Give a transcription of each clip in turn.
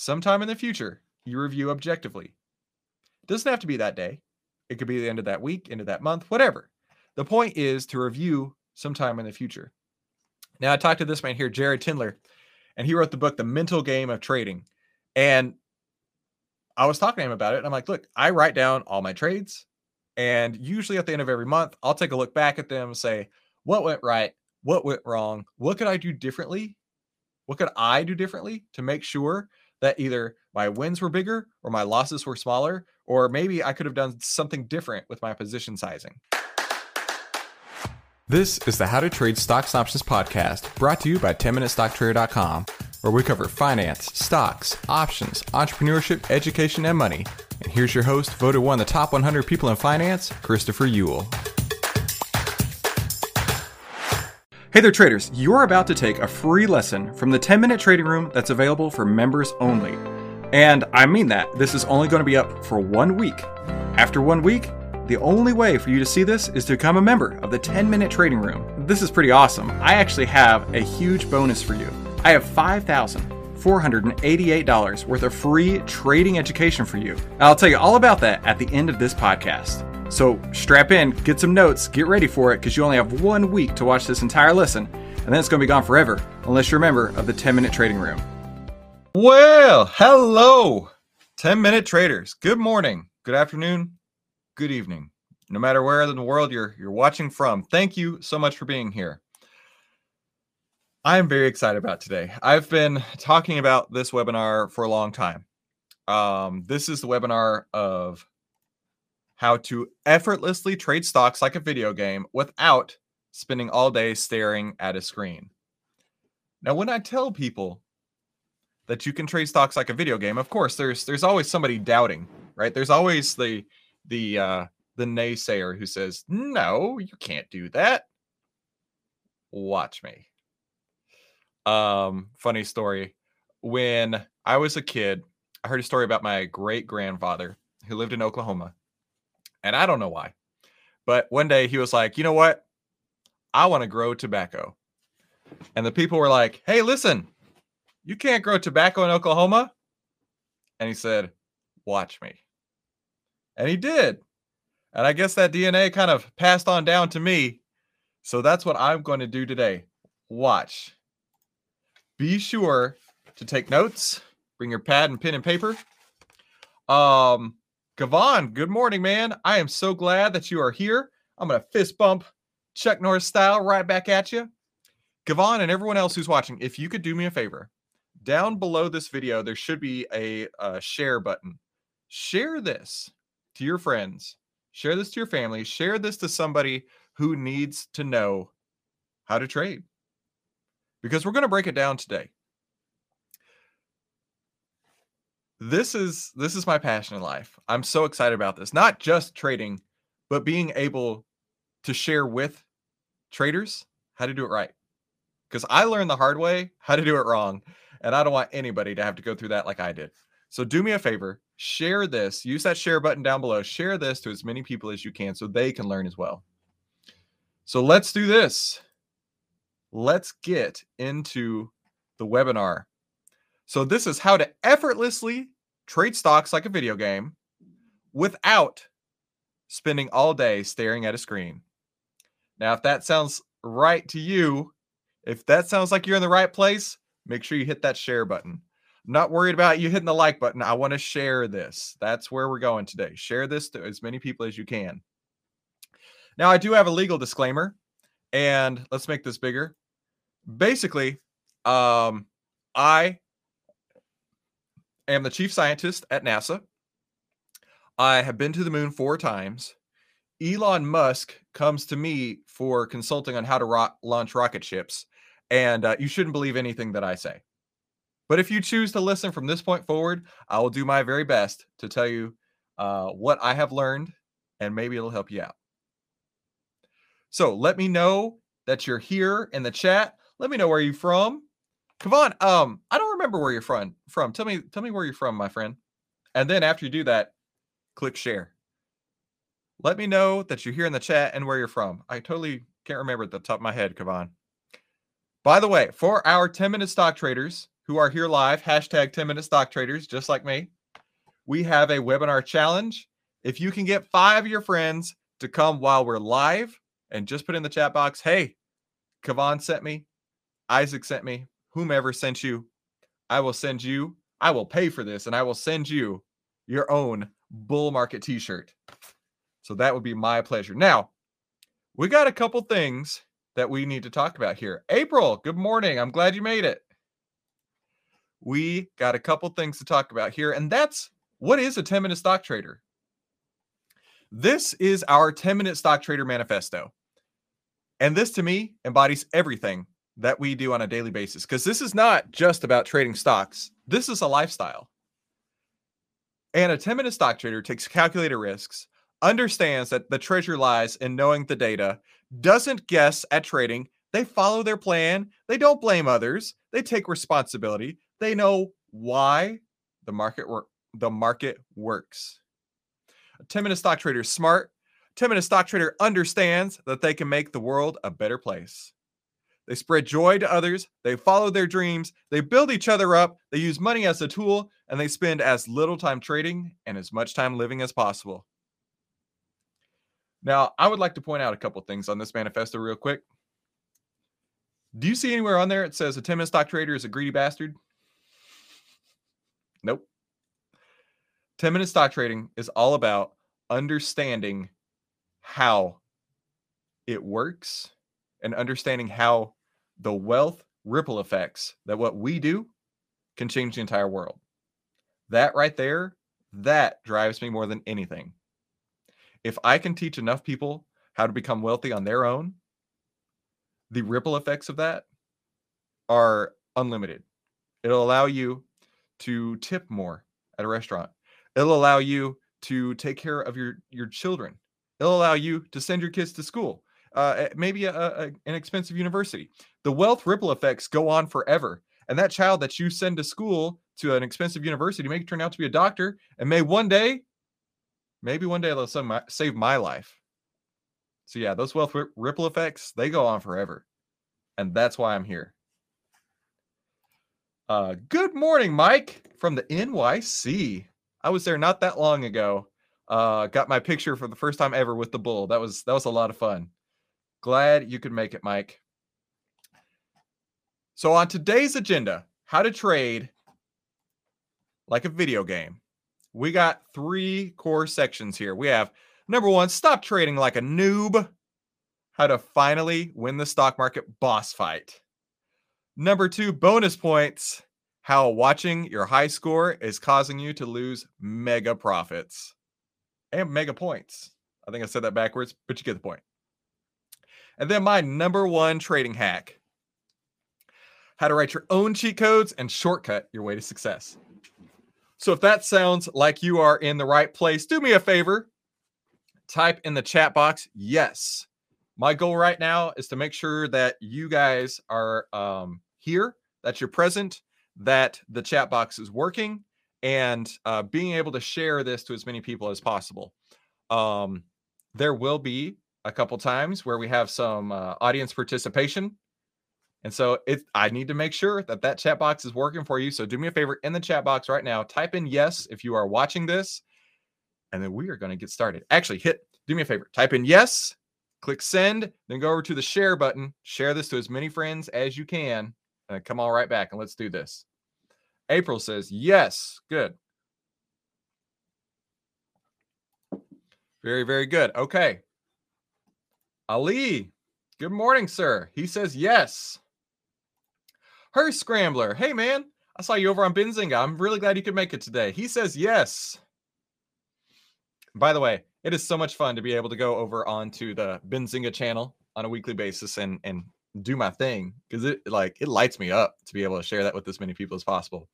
sometime in the future, you review objectively. It doesn't have to be that day. It could be the end of that week, end of that month, whatever. The point is to review sometime in the future. Now, I talked to this man here, Jared Tendler, and he wrote the book, The Mental Game of Trading. And I was talking to him about it. And I'm like, look, I write down all my trades. And usually at the end of every month, I'll take a look back at them and say, what went right? What went wrong? What could I do differently? What could I do differently to make sure that either my wins were bigger or my losses were smaller, or maybe I could have done something different with my position sizing? This is the How to Trade Stocks and Options podcast brought to you by 10MinuteStockTrader.com, where we cover finance, stocks, options, entrepreneurship, education, and money. And here's your host, voted one of the top 100 people in finance, Christopher Uhl. Hey there, traders. You're about to take a free lesson from the 10 Minute Trading Room that's available for members only. And I mean that. This is only going to be up for one week. After one week, the only way for you to see this is to become a member of the 10 Minute Trading Room. This is pretty awesome. I actually have a huge bonus for you. I have $5,488 worth of free trading education for you. And I'll tell you all about that at the end of this podcast. So strap in, get some notes, get ready for it because you only have one week to watch this entire lesson, and then it's going to be gone forever unless you're a member of the 10 Minute Trading Room. Well, hello, 10 Minute Traders. Good morning, good afternoon, good evening. No matter where in the world you're you're watching from, thank you so much for being here. I am very excited about today. I've been talking about this webinar for a long time. Um, this is the webinar of how to effortlessly trade stocks like a video game without spending all day staring at a screen. Now, when I tell people that you can trade stocks like a video game, of course, there's there's always somebody doubting, right? There's always the the uh, the naysayer who says, "No, you can't do that." Watch me. Um, funny story. When I was a kid, I heard a story about my great grandfather who lived in Oklahoma, and I don't know why, but one day he was like, "You know what? I want to grow tobacco," and the people were like, "Hey, listen, you can't grow tobacco in Oklahoma," and he said, "Watch me." And he did. And I guess that DNA kind of passed on down to me. So that's what I'm going to do today. Watch. Be sure to take notes. Bring your pad and pen and paper. Um, Gavon, good morning, man. I am so glad that you are here. I'm going to fist bump Chuck Norris style right back at you. Gavon and everyone else who's watching, if you could do me a favor, down below this video, there should be a, a share button. Share this to your friends, share this to your family, share this to somebody who needs to know how to trade. Because we're going to break it down today. This is this is my passion in life. I'm so excited about this. Not just trading, but being able to share with traders how to do it right. Because I learned the hard way how to do it wrong. And I don't want anybody to have to go through that like I did. So do me a favor, share this, use that share button down below, share this to as many people as you can so they can learn as well. So let's do this. Let's get into the webinar. So this is how to effortlessly trade stocks like a video game without spending all day staring at a screen. Now, if that sounds right to you, if that sounds like you're in the right place, make sure you hit that share button. I'm not worried about you hitting the like button. I want to share this. That's where we're going today. Share this to as many people as you can. Now, I do have a legal disclaimer, and let's make this bigger. Basically, um, I am the chief scientist at NASA. I have been to the moon four times. Elon Musk comes to me for consulting on how to ro- launch rocket ships, and uh, you shouldn't believe anything that I say. But if you choose to listen from this point forward, I will do my very best to tell you uh, what I have learned, and maybe it'll help you out. So let me know that you're here in the chat. Let me know where you're from. Come on. Um, I don't remember where you're from. From tell me, tell me where you're from, my friend. And then after you do that, click share. Let me know that you're here in the chat and where you're from. I totally can't remember at the top of my head, Kavan. By the way, for our 10 minute stock traders who are here live, hashtag 10 minute stock traders, just like me, we have a webinar challenge. If you can get five of your friends to come while we're live and just put in the chat box, hey, Kavan sent me, Isaac sent me, whomever sent you, I will send you, I will pay for this and I will send you your own bull market t shirt. So that would be my pleasure. Now, we got a couple things that we need to talk about here. April, good morning. I'm glad you made it. We got a couple things to talk about here, and that's what is a 10 minute stock trader? This is our 10 minute stock trader manifesto. And this to me embodies everything that we do on a daily basis because this is not just about trading stocks, this is a lifestyle. And a 10 minute stock trader takes calculated risks, understands that the treasure lies in knowing the data, doesn't guess at trading. They follow their plan. They don't blame others. They take responsibility. They know why the market work the market works. A 10 minute stock trader is smart. 10 minute stock trader understands that they can make the world a better place. They spread joy to others. They follow their dreams. They build each other up. They use money as a tool and they spend as little time trading and as much time living as possible. Now, I would like to point out a couple things on this manifesto real quick. Do you see anywhere on there it says a 10 minute stock trader is a greedy bastard? Nope. 10 minute stock trading is all about understanding how it works and understanding how the wealth ripple effects that what we do can change the entire world. That right there, that drives me more than anything. If I can teach enough people how to become wealthy on their own, the ripple effects of that are unlimited. It'll allow you to tip more at a restaurant. It'll allow you to take care of your your children. It'll allow you to send your kids to school uh, maybe a, a, an expensive university. The wealth ripple effects go on forever. And that child that you send to school to an expensive university may turn out to be a doctor and may one day, maybe one day they'll save my life. So yeah, those wealth ripple effects, they go on forever. And that's why I'm here. Uh, good morning, Mike from the NYC. I was there not that long ago. Uh, got my picture for the first time ever with the bull. That was that was a lot of fun. Glad you could make it, Mike. So, on today's agenda, how to trade like a video game. We got three core sections here. We have number one, stop trading like a noob, how to finally win the stock market boss fight. Number two, bonus points, how watching your high score is causing you to lose mega profits and mega points. I think I said that backwards, but you get the point. And then my number one trading hack how to write your own cheat codes and shortcut your way to success. So if that sounds like you are in the right place, do me a favor. Type in the chat box, yes. My goal right now is to make sure that you guys are um, here, that you're present, that the chat box is working, and uh, being able to share this to as many people as possible. Um, there will be a couple times where we have some uh, audience participation. And so it I need to make sure that that chat box is working for you. So do me a favor in the chat box right now, type in yes if you are watching this, and then we are going to get started. Actually, hit do me a favor, type in yes, click send, then go over to the share button, share this to as many friends as you can, and come all right back and let's do this. April says yes, good. Very, very good. Okay. Ali, good morning, sir. He says yes. Her Scrambler, hey man, I saw you over on Benzinga. I'm really glad you could make it today. He says yes. By the way, it is so much fun to be able to go over onto the Benzinga channel on a weekly basis and and do my thing because it like it lights me up to be able to share that with as many people as possible.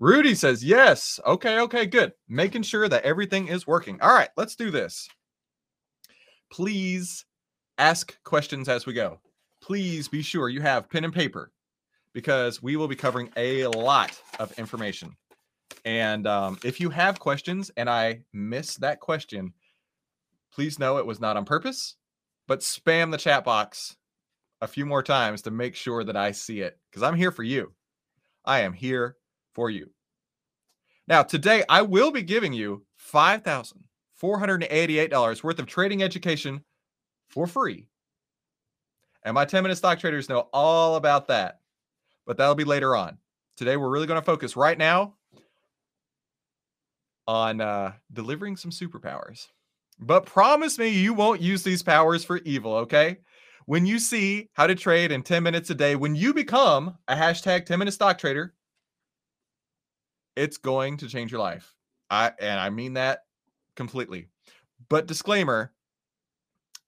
Rudy says yes. Okay, okay, good. Making sure that everything is working. All right, let's do this. Please ask questions as we go. Please be sure you have pen and paper because we will be covering a lot of information. And um, if you have questions and I miss that question, please know it was not on purpose, but spam the chat box a few more times to make sure that I see it because I'm here for you. I am here for you. Now, today I will be giving you $5,488 worth of trading education for free. And my 10 minute stock traders know all about that, but that'll be later on. Today, we're really going to focus right now on uh, delivering some superpowers. But promise me you won't use these powers for evil, okay? When you see how to trade in 10 minutes a day, when you become a hashtag 10 minute stock trader, it's going to change your life. I and I mean that completely. But disclaimer,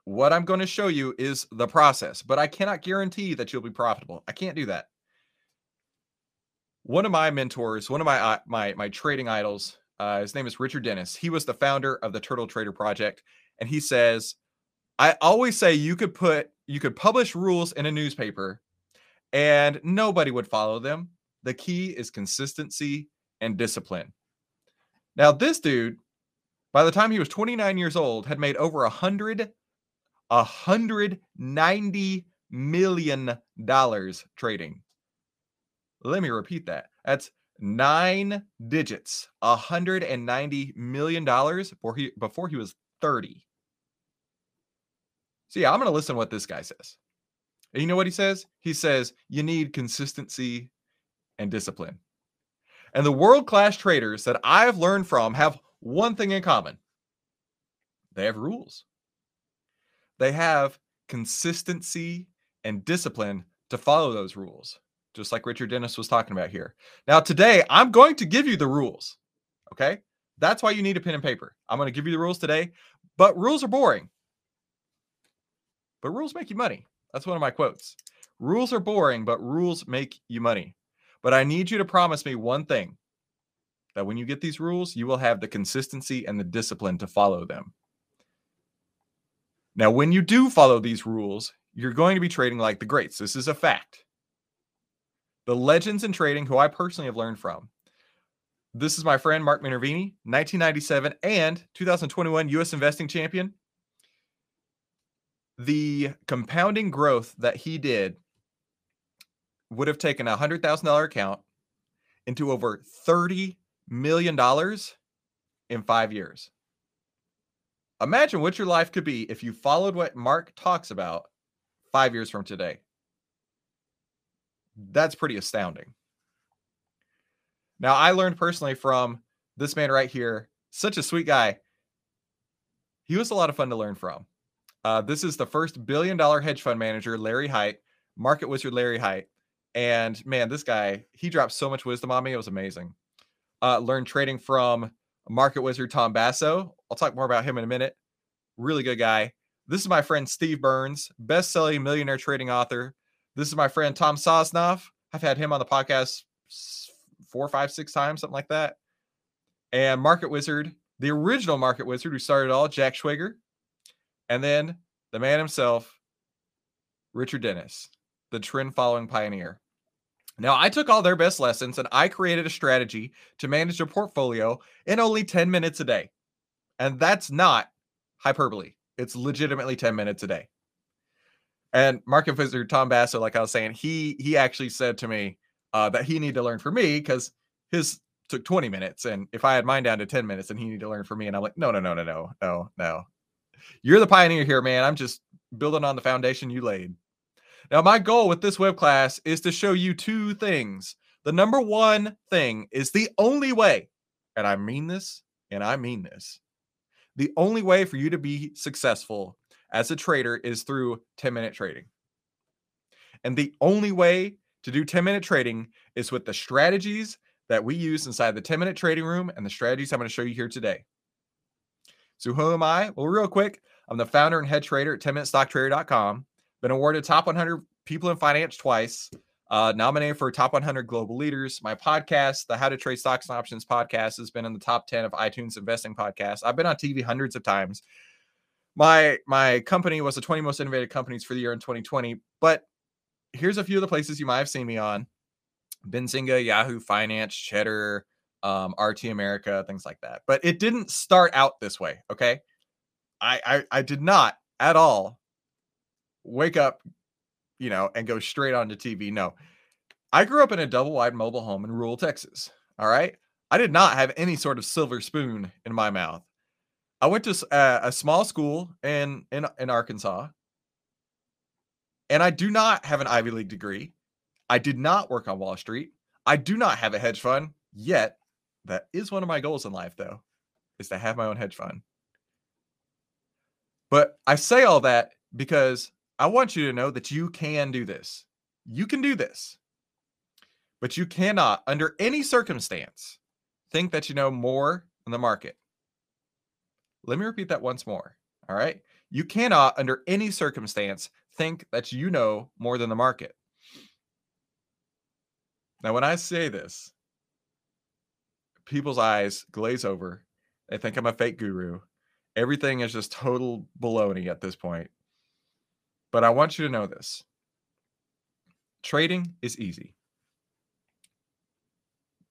what I'm going to show you is the process, but I cannot guarantee that you'll be profitable. I can't do that. One of my mentors, one of my uh, my my trading idols, uh, his name is Richard Dennis. He was the founder of the Turtle Trader Project, and he says, "I always say you could put you could publish rules in a newspaper, and nobody would follow them. The key is consistency and discipline." Now, this dude, by the time he was 29 years old, had made over a hundred, a hundred ninety million dollars trading. Let me repeat that. That's nine digits, $190 million before he, before he was 30. So, yeah, I'm going to listen to what this guy says. And you know what he says? He says, you need consistency and discipline. And the world class traders that I've learned from have one thing in common they have rules, they have consistency and discipline to follow those rules just like Richard Dennis was talking about here. Now, today, I'm going to give you the rules. Okay. That's why you need a pen and paper. I'm going to give you the rules today, but rules are boring. But rules make you money. That's one of my quotes. Rules are boring, but rules make you money. But I need you to promise me one thing that when you get these rules, you will have the consistency and the discipline to follow them. Now, when you do follow these rules, you're going to be trading like the greats. This is a fact the legends in trading who I personally have learned from. This is my friend Mark Minervini, 1997 and 2021 US investing champion. The compounding growth that he did would have taken a $100,000 account into over $30 million in five years. Imagine what your life could be if you followed what Mark talks about five years from today. That's pretty astounding. Now, I learned personally from this man right here, such a sweet guy. He was a lot of fun to learn from. Uh, this is the first billion dollar hedge fund manager, Larry Hite, market wizard Larry Hite. And man, this guy, he dropped so much wisdom on me. It was amazing. Uh, learned trading from market wizard Tom Basso. I'll talk more about him in a minute. Really good guy. This is my friend Steve Burns, best selling millionaire trading author, this is my friend Tom Sosnoff. I've had him on the podcast four, five, six times, something like that. And Market Wizard, the original Market Wizard who started all, Jack Schwager. And then the man himself, Richard Dennis, the trend following pioneer. Now, I took all their best lessons and I created a strategy to manage a portfolio in only 10 minutes a day. And that's not hyperbole. It's legitimately 10 minutes a day. And market wizard Tom Basso, like I was saying, he he actually said to me uh, that he needed to learn from me because his took 20 minutes, and if I had mine down to 10 minutes, and he needed to learn from me. And I'm like, no, no, no, no, no, no, no. You're the pioneer here, man. I'm just building on the foundation you laid. Now, my goal with this web class is to show you two things. The number one thing is the only way, and I mean this, and I mean this. The only way for you to be successful as a trader is through 10 minute trading. And the only way to do 10 minute trading is with the strategies that we use inside the 10 minute trading room and the strategies I'm going to show you here today. So, who am I? Well, real quick, I'm the founder and head trader at 10minutestocktrader.com. Been awarded top 100 people in finance twice. Uh, nominated for top 100 global leaders. My podcast, the How to Trade Stocks and Options podcast, has been in the top 10 of iTunes investing podcasts. I've been on TV hundreds of times my my company was the 20 most innovative companies for the year in 2020 but here's a few of the places you might have seen me on benzinga yahoo finance cheddar um, rt america things like that but it didn't start out this way okay I, I i did not at all wake up you know and go straight onto tv no I grew up in a double wide mobile home in rural Texas. All right. I did not have any sort of silver spoon in my mouth. I went to a, uh, a small school in, in in Arkansas, and I do not have an Ivy League degree. I did not work on Wall Street. I do not have a hedge fund yet. That is one of my goals in life, though, is to have my own hedge fund. But I say all that because I want you to know that you can do this. You can do this. But you cannot, under any circumstance, think that you know more than the market. Let me repeat that once more. All right. You cannot, under any circumstance, think that you know more than the market. Now, when I say this, people's eyes glaze over. They think I'm a fake guru. Everything is just total baloney at this point. But I want you to know this trading is easy.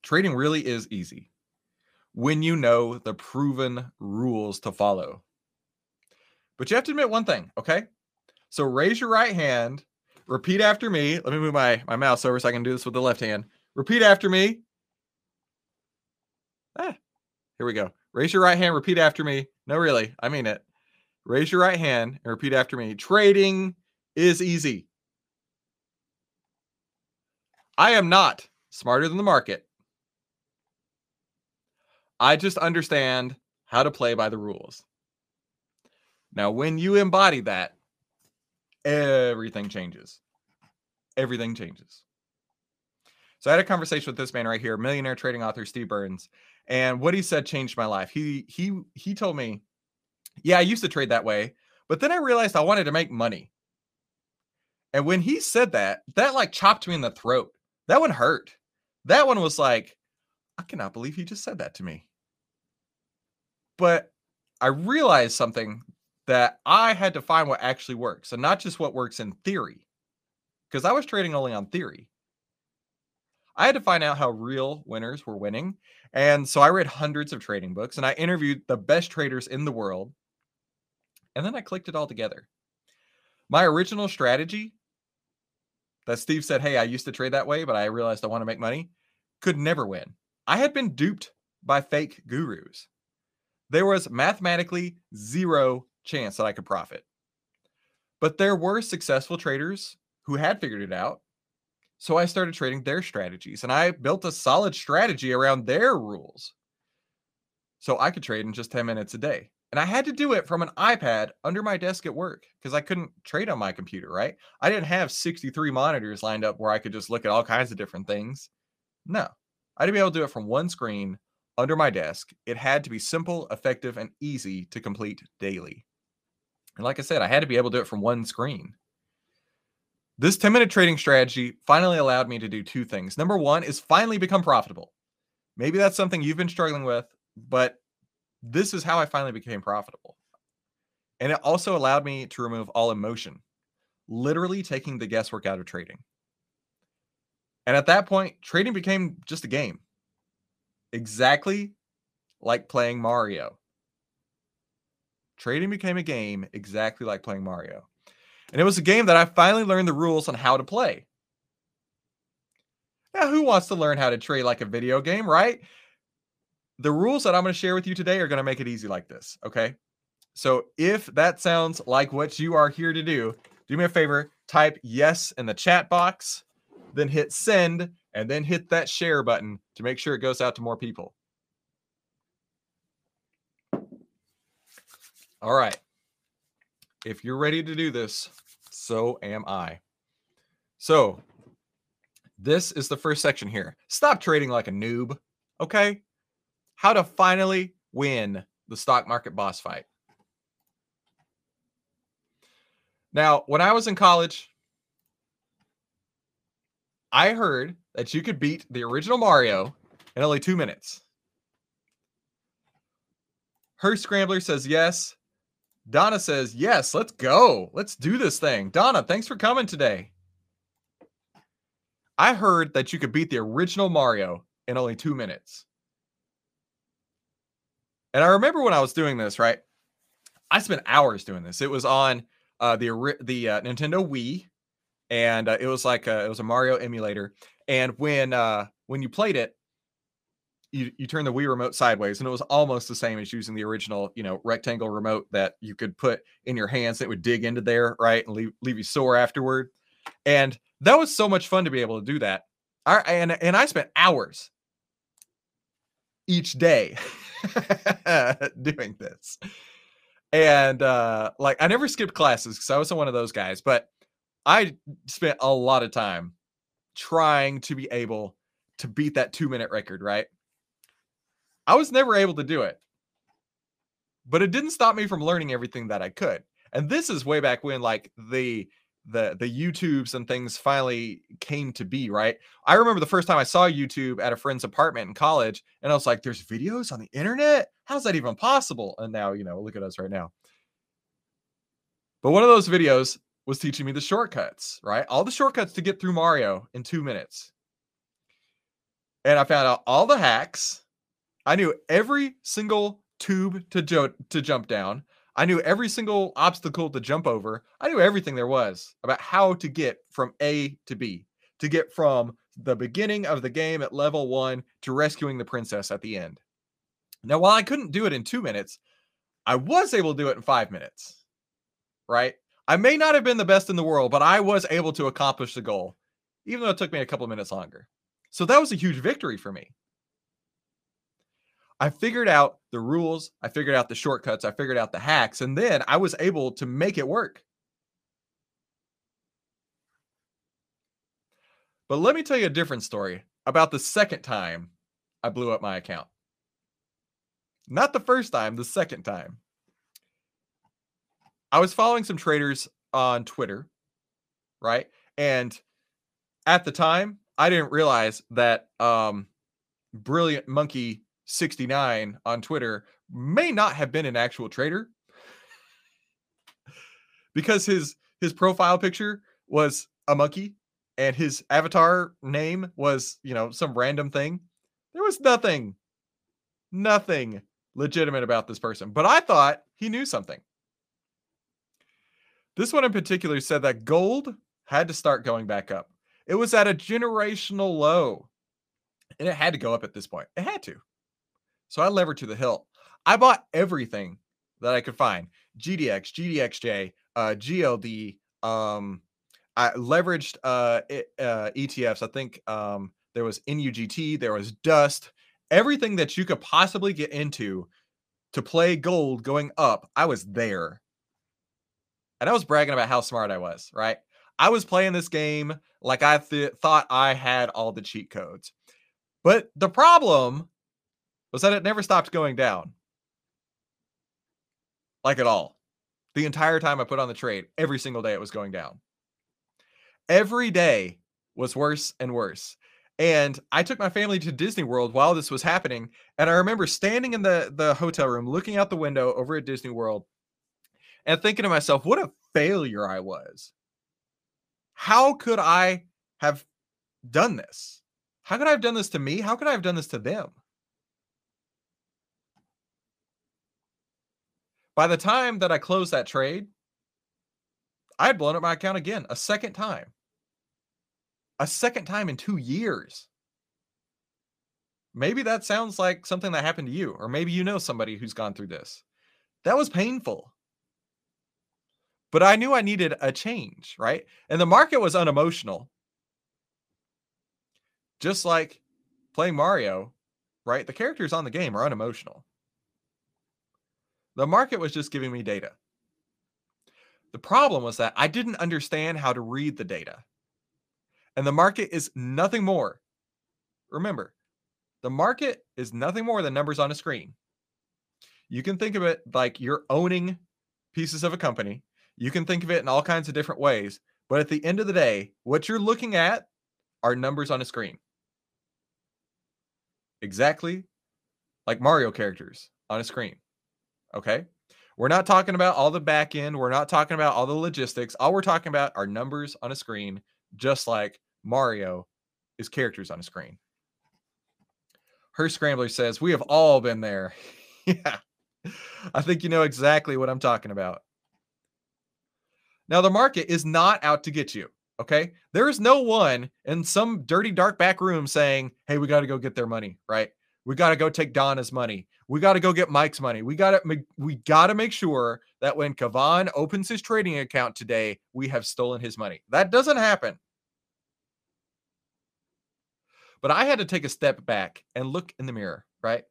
Trading really is easy when you know the proven rules to follow. But you have to admit one thing, okay? So raise your right hand, repeat after me. Let me move my, my mouse over so I can do this with the left hand. Repeat after me. Ah, here we go. Raise your right hand, repeat after me. No, really, I mean it. Raise your right hand and repeat after me. Trading is easy. I am not smarter than the market. I just understand how to play by the rules. Now, when you embody that, everything changes. Everything changes. So I had a conversation with this man right here, millionaire trading author Steve Burns, and what he said changed my life. He he he told me, "Yeah, I used to trade that way, but then I realized I wanted to make money." And when he said that, that like chopped me in the throat. That one hurt. That one was like, I cannot believe he just said that to me. But I realized something that I had to find what actually works and not just what works in theory. Because I was trading only on theory. I had to find out how real winners were winning. And so I read hundreds of trading books and I interviewed the best traders in the world. And then I clicked it all together. My original strategy that Steve said, Hey, I used to trade that way, but I realized I want to make money, could never win. I had been duped by fake gurus there was mathematically zero chance that I could profit. But there were successful traders who had figured it out. So I started trading their strategies and I built a solid strategy around their rules. So I could trade in just 10 minutes a day. And I had to do it from an iPad under my desk at work because I couldn't trade on my computer, right? I didn't have 63 monitors lined up where I could just look at all kinds of different things. No, I had to be able to do it from one screen under my desk. It had to be simple, effective, and easy to complete daily. And like I said, I had to be able to do it from one screen. This 10 minute trading strategy finally allowed me to do two things. Number one is finally become profitable. Maybe that's something you've been struggling with, but this is how I finally became profitable. And it also allowed me to remove all emotion, literally taking the guesswork out of trading. And at that point, trading became just a game exactly like playing Mario. Trading became a game exactly like playing Mario. And it was a game that I finally learned the rules on how to play. Now, who wants to learn how to trade like a video game, right? The rules that I'm going to share with you today are going to make it easy like this. Okay. So if that sounds like what you are here to do, do me a favor, type yes in the chat box, then hit send and then hit that share button to make sure it goes out to more people. All right. If you're ready to do this, so am I. So, this is the first section here. Stop trading like a noob, okay? How to finally win the stock market boss fight. Now, when I was in college, I heard that you could beat the original Mario in only two minutes. Her Scrambler says yes. Donna says yes. Let's go. Let's do this thing. Donna, thanks for coming today. I heard that you could beat the original Mario in only two minutes. And I remember when I was doing this, right? I spent hours doing this. It was on uh, the the uh, Nintendo Wii, and uh, it was like a, it was a Mario emulator. And when uh, when you played it, you, you turn the Wii remote sideways, and it was almost the same as using the original, you know, rectangle remote that you could put in your hands that would dig into there, right, and leave leave you sore afterward. And that was so much fun to be able to do that. I, and and I spent hours each day doing this. And uh like I never skipped classes because I wasn't one of those guys, but I spent a lot of time trying to be able to beat that two minute record, right? I was never able to do it, but it didn't stop me from learning everything that I could. And this is way back when, like the the the YouTubes and things finally came to be, right? I remember the first time I saw YouTube at a friend's apartment in college, and I was like, "There's videos on the internet? How's that even possible?" And now, you know, look at us right now. But one of those videos was teaching me the shortcuts, right? All the shortcuts to get through Mario in two minutes. And I found out all the hacks. I knew every single tube to, jo- to jump down. I knew every single obstacle to jump over. I knew everything there was about how to get from A to B, to get from the beginning of the game at level one to rescuing the princess at the end. Now, while I couldn't do it in two minutes, I was able to do it in five minutes, right? I may not have been the best in the world, but I was able to accomplish the goal, even though it took me a couple minutes longer. So that was a huge victory for me. I figured out the rules, I figured out the shortcuts, I figured out the hacks, and then I was able to make it work. But let me tell you a different story about the second time I blew up my account. Not the first time, the second time. I was following some traders on Twitter, right? And at the time, I didn't realize that um, Brilliant Monkey 69 on Twitter may not have been an actual trader because his his profile picture was a monkey and his avatar name was, you know, some random thing. There was nothing nothing legitimate about this person, but I thought he knew something. This one in particular said that gold had to start going back up. It was at a generational low and it had to go up at this point. It had to. So I levered to the hilt. I bought everything that I could find GDX, GDXJ, uh, GLD. Um, I leveraged uh, uh, ETFs. I think um, there was NUGT, there was Dust, everything that you could possibly get into to play gold going up. I was there. And I was bragging about how smart I was, right? I was playing this game like I th- thought I had all the cheat codes. But the problem was that it never stopped going down. Like at all. The entire time I put on the trade, every single day it was going down. Every day was worse and worse. And I took my family to Disney World while this was happening. And I remember standing in the, the hotel room, looking out the window over at Disney World, and thinking to myself, what a failure I was. How could I have done this? How could I have done this to me? How could I have done this to them? By the time that I closed that trade, I had blown up my account again a second time. A second time in two years. Maybe that sounds like something that happened to you, or maybe you know somebody who's gone through this. That was painful. But I knew I needed a change, right? And the market was unemotional. Just like playing Mario, right? The characters on the game are unemotional. The market was just giving me data. The problem was that I didn't understand how to read the data. And the market is nothing more. Remember, the market is nothing more than numbers on a screen. You can think of it like you're owning pieces of a company. You can think of it in all kinds of different ways. But at the end of the day, what you're looking at are numbers on a screen. Exactly like Mario characters on a screen. Okay. We're not talking about all the back end. We're not talking about all the logistics. All we're talking about are numbers on a screen, just like Mario is characters on a screen. Her Scrambler says, We have all been there. yeah. I think you know exactly what I'm talking about. Now, the market is not out to get you. Okay. There is no one in some dirty, dark back room saying, hey, we got to go get their money, right? We got to go take Donna's money. We got to go get Mike's money. We got to we got to make sure that when Kavan opens his trading account today, we have stolen his money. That doesn't happen. But I had to take a step back and look in the mirror, right?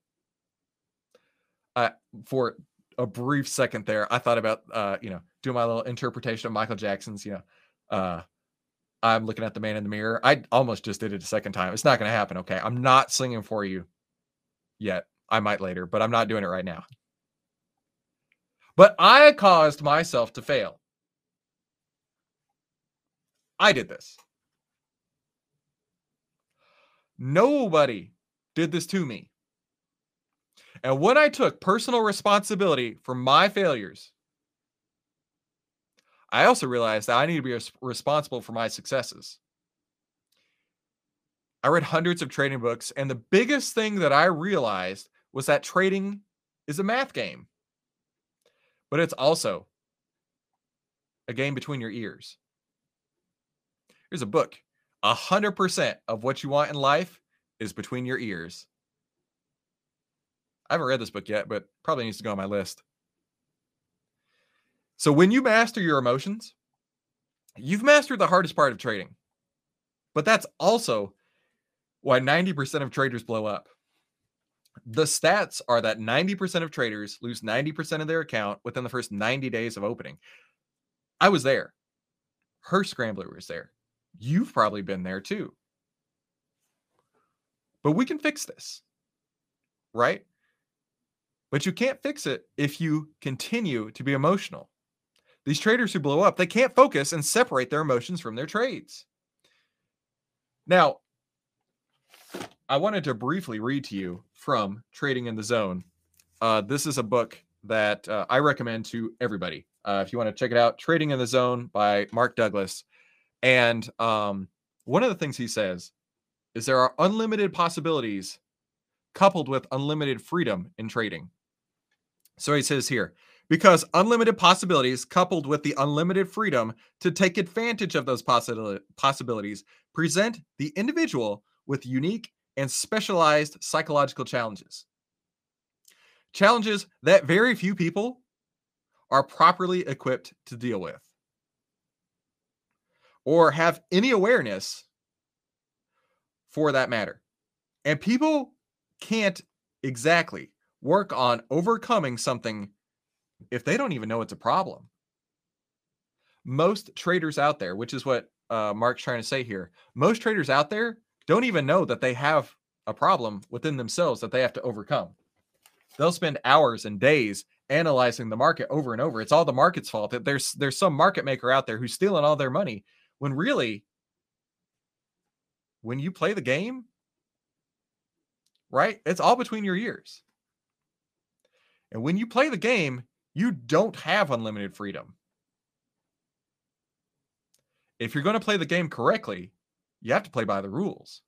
Uh, for a brief second there, I thought about uh, you know, doing my little interpretation of Michael Jackson's, you know, uh I'm looking at the man in the mirror. I almost just did it a second time. It's not going to happen. Okay. I'm not singing for you yet. I might later, but I'm not doing it right now. But I caused myself to fail. I did this. Nobody did this to me. And when I took personal responsibility for my failures, I also realized that I need to be responsible for my successes. I read hundreds of trading books, and the biggest thing that I realized was that trading is a math game, but it's also a game between your ears. Here's a book 100% of what you want in life is between your ears. I haven't read this book yet, but probably needs to go on my list. So when you master your emotions, you've mastered the hardest part of trading. But that's also why 90% of traders blow up. The stats are that 90% of traders lose 90% of their account within the first 90 days of opening. I was there. Her scrambler was there. You've probably been there too. But we can fix this, right? But you can't fix it if you continue to be emotional. These traders who blow up, they can't focus and separate their emotions from their trades. Now, I wanted to briefly read to you from Trading in the Zone. Uh, this is a book that uh, I recommend to everybody. Uh, if you want to check it out, Trading in the Zone by Mark Douglas. And um, one of the things he says is there are unlimited possibilities coupled with unlimited freedom in trading. So he says here because unlimited possibilities coupled with the unlimited freedom to take advantage of those possi- possibilities present the individual with unique and specialized psychological challenges. Challenges that very few people are properly equipped to deal with or have any awareness for that matter. And people can't exactly work on overcoming something if they don't even know it's a problem. Most traders out there, which is what uh, Mark's trying to say here, most traders out there don't even know that they have a problem within themselves that they have to overcome. They'll spend hours and days analyzing the market over and over. It's all the market's fault. That there's there's some market maker out there who's stealing all their money when really when you play the game, right? It's all between your ears. And when you play the game, you don't have unlimited freedom. If you're going to play the game correctly, you have to play by the rules.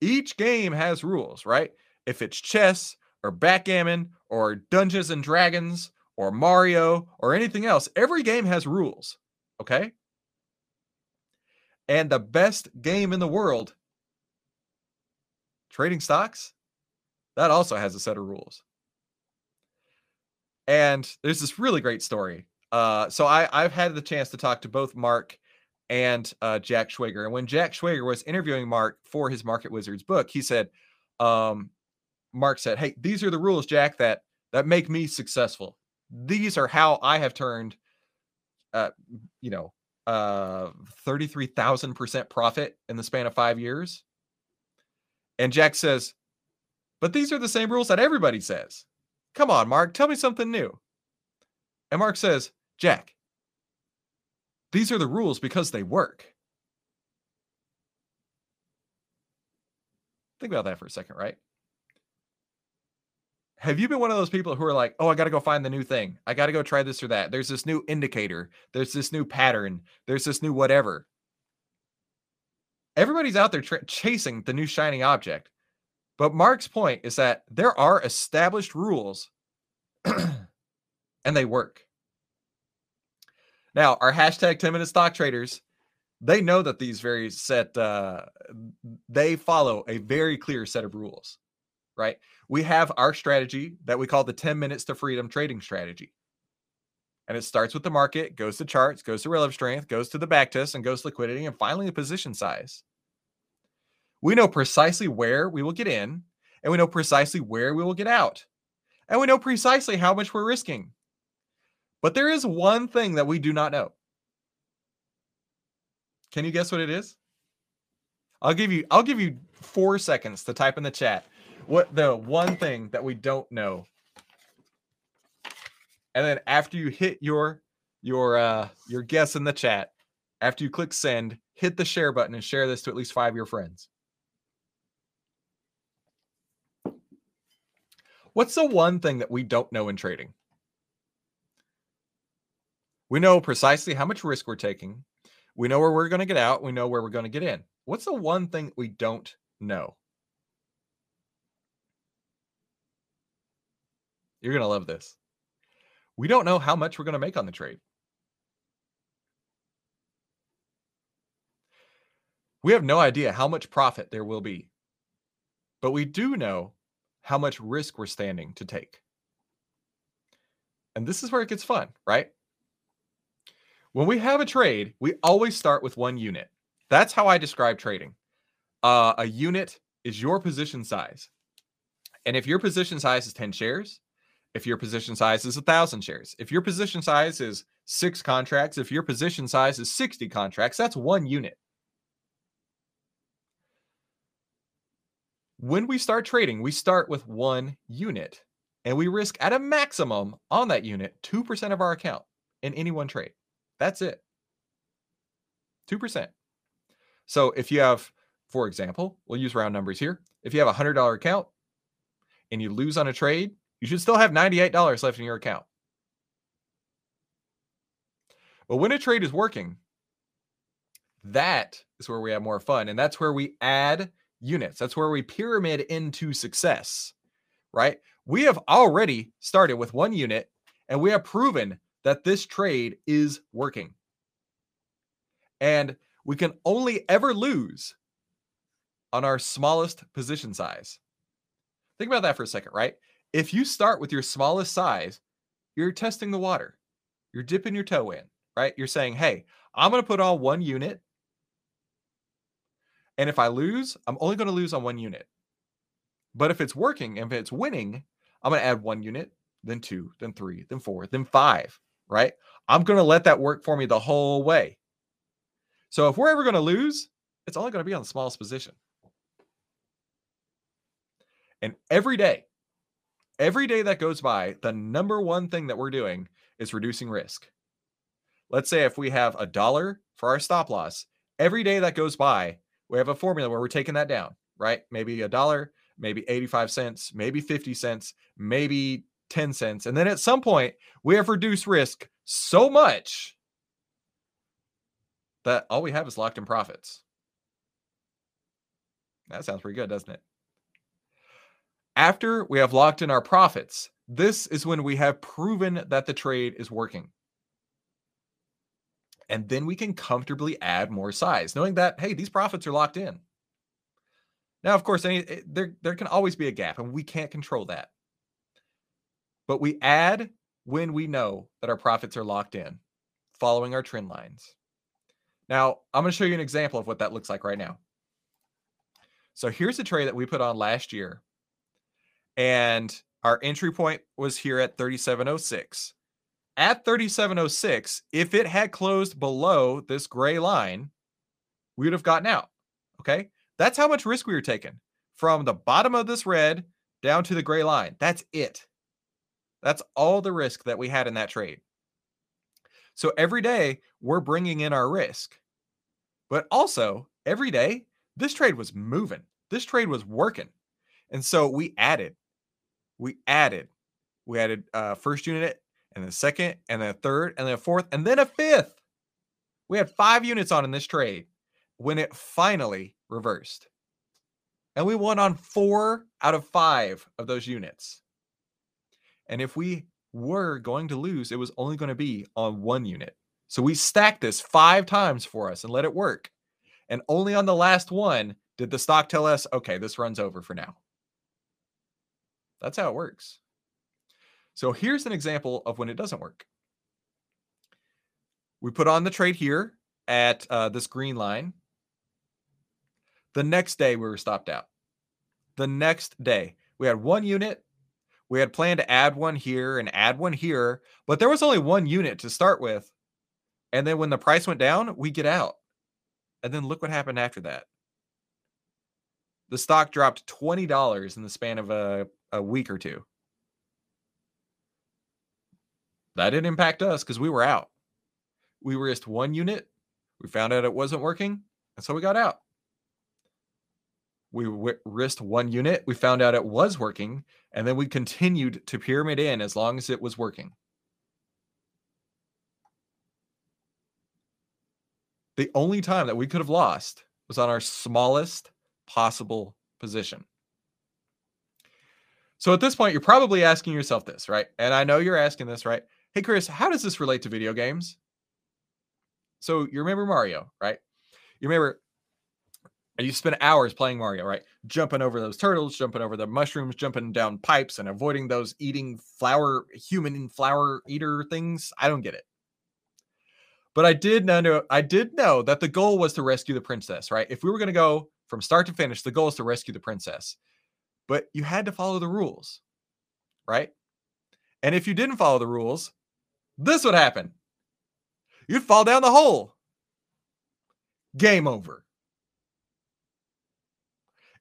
Each game has rules, right? If it's chess or backgammon or Dungeons and Dragons or Mario or anything else, every game has rules, okay? And the best game in the world, trading stocks, that also has a set of rules. And there's this really great story. Uh, so I, I've had the chance to talk to both Mark and uh, Jack Schwager. And when Jack Schwager was interviewing Mark for his Market Wizards book, he said, um, Mark said, Hey, these are the rules, Jack, that that make me successful. These are how I have turned uh, you know, uh 33,000% profit in the span of 5 years. And Jack says, "But these are the same rules that everybody says." Come on, Mark, tell me something new. And Mark says, Jack, these are the rules because they work. Think about that for a second, right? Have you been one of those people who are like, oh, I got to go find the new thing. I got to go try this or that. There's this new indicator. There's this new pattern. There's this new whatever. Everybody's out there tra- chasing the new shining object. But Mark's point is that there are established rules and they work. Now, our hashtag 10 minute stock traders, they know that these very set, uh, they follow a very clear set of rules, right? We have our strategy that we call the 10 minutes to freedom trading strategy. And it starts with the market, goes to charts, goes to relative strength, goes to the back test, and goes to liquidity, and finally the position size. We know precisely where we will get in, and we know precisely where we will get out. And we know precisely how much we're risking. But there is one thing that we do not know. Can you guess what it is? I'll give you I'll give you 4 seconds to type in the chat what the one thing that we don't know. And then after you hit your your uh your guess in the chat, after you click send, hit the share button and share this to at least 5 of your friends. What's the one thing that we don't know in trading? We know precisely how much risk we're taking. We know where we're going to get out. We know where we're going to get in. What's the one thing we don't know? You're going to love this. We don't know how much we're going to make on the trade. We have no idea how much profit there will be. But we do know how much risk we're standing to take. And this is where it gets fun, right? When we have a trade, we always start with one unit. That's how I describe trading. Uh, a unit is your position size. And if your position size is 10 shares, if your position size is 1,000 shares, if your position size is six contracts, if your position size is 60 contracts, that's one unit. When we start trading, we start with one unit and we risk at a maximum on that unit 2% of our account in any one trade. That's it. 2%. So if you have, for example, we'll use round numbers here. If you have a $100 account and you lose on a trade, you should still have $98 left in your account. But when a trade is working, that is where we have more fun. And that's where we add units. That's where we pyramid into success, right? We have already started with one unit and we have proven that this trade is working. And we can only ever lose on our smallest position size. Think about that for a second, right? If you start with your smallest size, you're testing the water. You're dipping your toe in, right? You're saying, hey, I'm going to put on one unit and if I lose, I'm only going to lose on one unit. But if it's working, and if it's winning, I'm going to add one unit, then two, then three, then four, then five, right? I'm going to let that work for me the whole way. So if we're ever going to lose, it's only going to be on the smallest position. And every day, every day that goes by, the number one thing that we're doing is reducing risk. Let's say if we have a dollar for our stop loss, every day that goes by, we have a formula where we're taking that down, right? Maybe a dollar, maybe 85 cents, maybe 50 cents, maybe 10 cents. And then at some point, we have reduced risk so much that all we have is locked in profits. That sounds pretty good, doesn't it? After we have locked in our profits, this is when we have proven that the trade is working and then we can comfortably add more size, knowing that hey, these profits are locked in. Now, of course, any eh, there there can always be a gap, and we can't control that. But we add when we know that our profits are locked in, following our trend lines. Now, I'm going to show you an example of what that looks like right now. So here's a trade that we put on last year, and our entry point was here at 3706 at 3706, if it had closed below this gray line, we would have gotten out. Okay. That's how much risk we were taking from the bottom of this red down to the gray line. That's it. That's all the risk that we had in that trade. So every day we're bringing in our risk. But also, every day, this trade was moving. This trade was working. And so we added, we added, we added uh, first unit and then second, and then a third, and then a fourth, and then a fifth. We had five units on in this trade when it finally reversed. And we won on four out of five of those units. And if we were going to lose, it was only going to be on one unit. So we stacked this five times for us and let it work. And only on the last one did the stock tell us, okay, this runs over for now. That's how it works. So here's an example of when it doesn't work. We put on the trade here at uh, this green line. The next day, we were stopped out. The next day, we had one unit. We had planned to add one here and add one here, but there was only one unit to start with. And then when the price went down, we get out. And then look what happened after that. The stock dropped $20 in the span of a, a week or two. That didn't impact us because we were out. We risked one unit. We found out it wasn't working. And so we got out. We risked one unit. We found out it was working. And then we continued to pyramid in as long as it was working. The only time that we could have lost was on our smallest possible position. So at this point, you're probably asking yourself this, right? And I know you're asking this, right? Hey, Chris, how does this relate to video games? So you remember Mario, right? You remember and you spend hours playing Mario, right? Jumping over those turtles, jumping over the mushrooms, jumping down pipes, and avoiding those eating flower, human flower eater things. I don't get it. But I did know I did know that the goal was to rescue the princess, right? If we were going to go from start to finish, the goal is to rescue the princess. But you had to follow the rules, right? And if you didn't follow the rules, this would happen. You'd fall down the hole. Game over.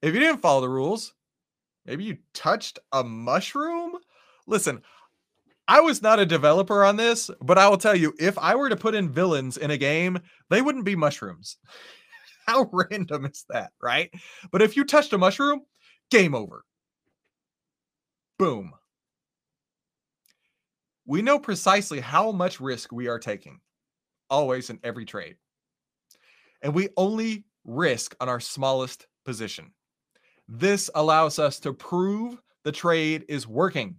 If you didn't follow the rules, maybe you touched a mushroom. Listen, I was not a developer on this, but I will tell you if I were to put in villains in a game, they wouldn't be mushrooms. How random is that, right? But if you touched a mushroom, game over. Boom. We know precisely how much risk we are taking, always in every trade. And we only risk on our smallest position. This allows us to prove the trade is working.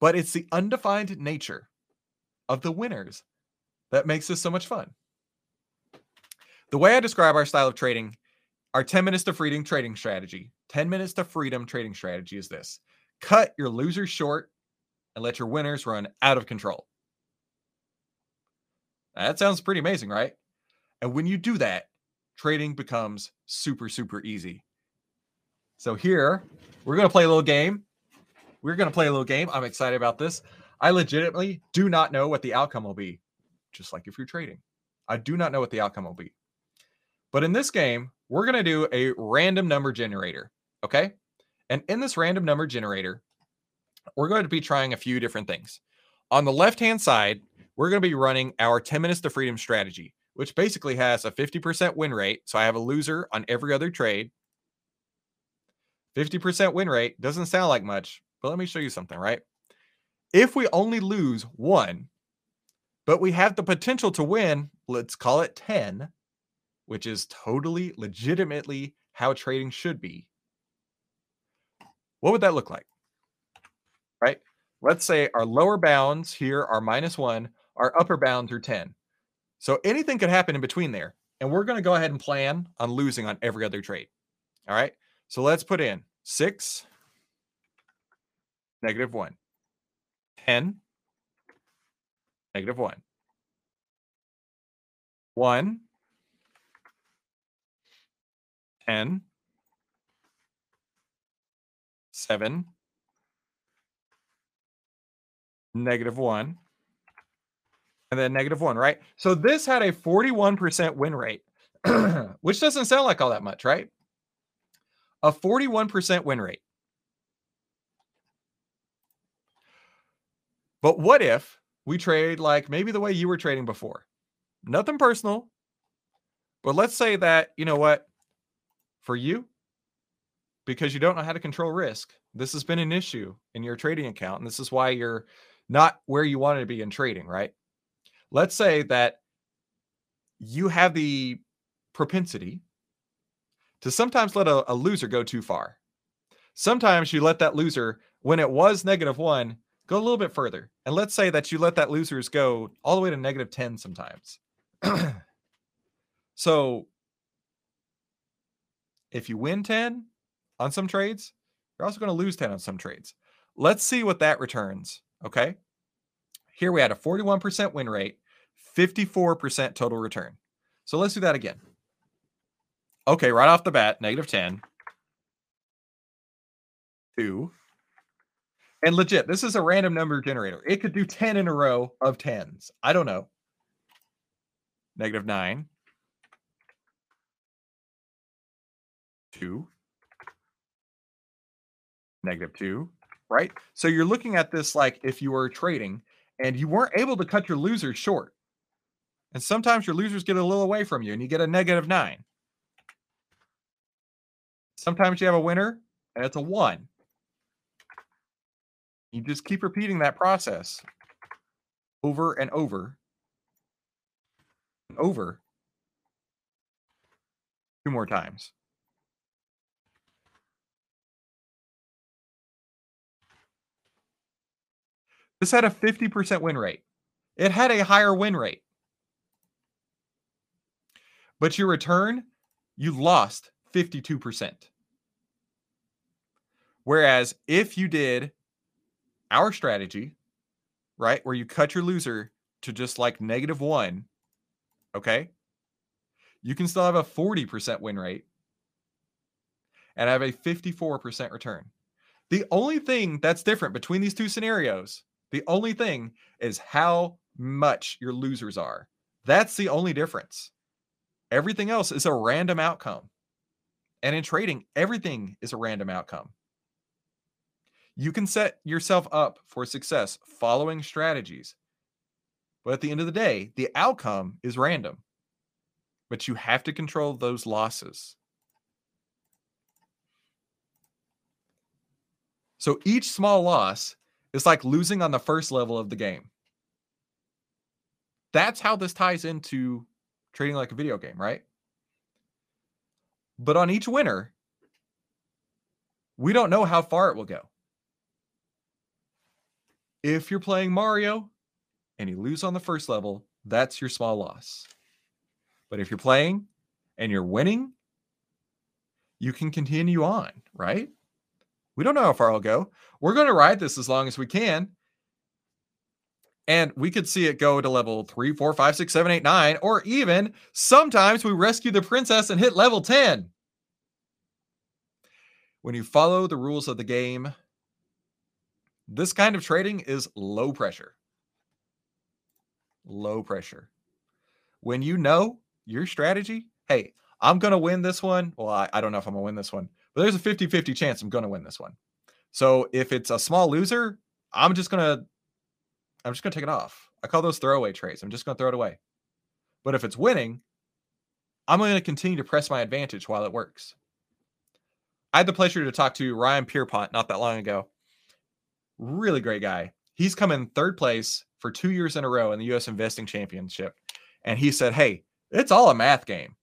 But it's the undefined nature of the winners that makes this so much fun. The way I describe our style of trading, our 10 minutes to freedom trading strategy, 10 minutes to freedom trading strategy is this cut your losers short and let your winners run out of control. That sounds pretty amazing, right? And when you do that, trading becomes super, super easy. So here, we're going to play a little game. We're going to play a little game. I'm excited about this. I legitimately do not know what the outcome will be, just like if you're trading. I do not know what the outcome will be. But in this game, we're going to do a random number generator. Okay. And in this random number generator, we're going to be trying a few different things. On the left hand side, we're going to be running our 10 minutes to freedom strategy, which basically has a 50% win rate. So I have a loser on every other trade. 50% win rate doesn't sound like much, but let me show you something, right? If we only lose one, but we have the potential to win, let's call it 10, which is totally legitimately how trading should be. What would that look like? Right? Let's say our lower bounds here are minus one, our upper bounds are 10. So anything could happen in between there. And we're going to go ahead and plan on losing on every other trade. All right. So let's put in six, negative one, 10, negative one, one, 10, 7, negative 1, and then negative 1, right? So this had a 41% win rate, which doesn't sound like all that much, right? A 41% win rate. But what if we trade like maybe the way you were trading before? Nothing personal. But let's say that, you know what? for you because you don't know how to control risk. This has been an issue in your trading account, and this is why you're not where you want to be in trading, right? Let's say that you have the propensity to sometimes let a, a loser go too far. Sometimes you let that loser, when it was negative one, go a little bit further. And let's say that you let that losers go all the way to negative 10 sometimes. so if you win 10 on some trades, you're also going to lose 10 on some trades. Let's see what that returns. Okay. Here we had a 41% win rate, 54% total return. So let's do that again. Okay, right off the bat, negative 10. Two. And legit, this is a random number generator. It could do 10 in a row of 10s. I don't know. Negative 9. 2. Negative 2. Right? So you're looking at this like if you were trading and you weren't able to cut your losers short. And sometimes your losers get a little away from you and you get a negative 9. Sometimes you have a winner and it's a 1. You just keep repeating that process over and over and over two more times. This had a 50% win rate. It had a higher win rate. But your return, you lost 52%. Whereas if you did our strategy, right, where you cut your loser to just like negative one, okay, you can still have a 40% win rate and have a 54% return. The only thing that's different between these two scenarios, the only thing is how much your losers are. That's the only difference. Everything else is a random outcome. And in trading, everything is a random outcome. You can set yourself up for success following strategies. But at the end of the day, the outcome is random. But you have to control those losses. So each small loss is like losing on the first level of the game. That's how this ties into trading like a video game, right? But on each winner, we don't know how far it will go. If you're playing Mario and you lose on the first level, that's your small loss. But if you're playing and you're winning, you can continue on, right? We don't know how far it'll go. We're going to ride this as long as we can. And we could see it go to level three, four, five, six, seven, eight, nine, or even sometimes we rescue the princess and hit level 10. When you follow the rules of the game, this kind of trading is low pressure. Low pressure. When you know your strategy, hey, I'm going to win this one. Well, I, I don't know if I'm going to win this one, but there's a 50 50 chance I'm going to win this one. So if it's a small loser, I'm just going to I'm just going to take it off. I call those throwaway trades. I'm just going to throw it away. But if it's winning, I'm going to continue to press my advantage while it works. I had the pleasure to talk to Ryan Pierpont not that long ago. Really great guy. He's come in third place for two years in a row in the U.S. Investing Championship. And he said, Hey, it's all a math game.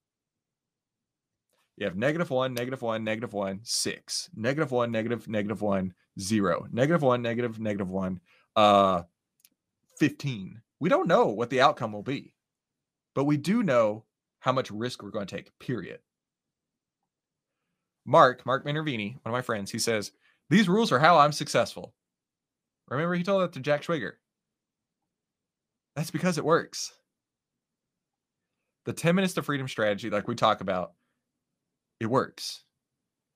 You have negative one, negative one, negative one, six, negative one, negative, negative one, zero, negative one, negative, negative one, uh, 15. We don't know what the outcome will be, but we do know how much risk we're going to take, period. Mark, Mark Minervini, one of my friends, he says, These rules are how I'm successful. Remember, he told that to Jack Schwager. That's because it works. The 10 minutes to freedom strategy, like we talk about, it works.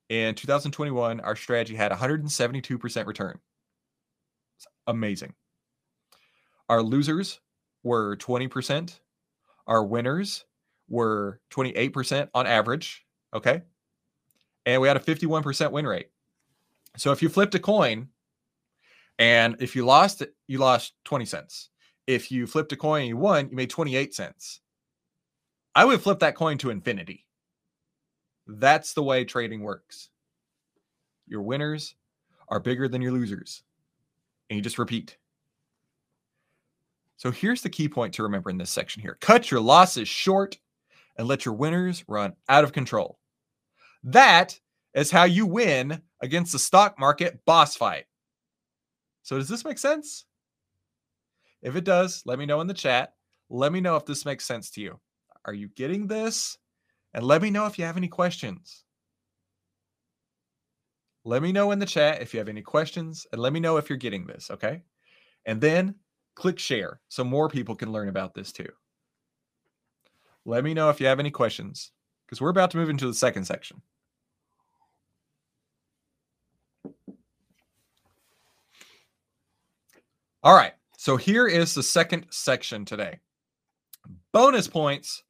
In 2021, our strategy had 172% return. It's amazing. Our losers were 20%. Our winners were 28% on average. Okay. And we had a 51% win rate. So if you flipped a coin and if you lost you lost 20 cents. If you flipped a coin and you won, you made 28 cents. I would flip that coin to infinity. That's the way trading works. Your winners are bigger than your losers. And you just repeat. So here's the key point to remember in this section here cut your losses short and let your winners run out of control. That is how you win against the stock market boss fight. So, does this make sense? If it does, let me know in the chat. Let me know if this makes sense to you. Are you getting this? And let me know if you have any questions. Let me know in the chat if you have any questions and let me know if you're getting this, okay? And then click share so more people can learn about this too. Let me know if you have any questions because we're about to move into the second section. All right. So here is the second section today. Bonus points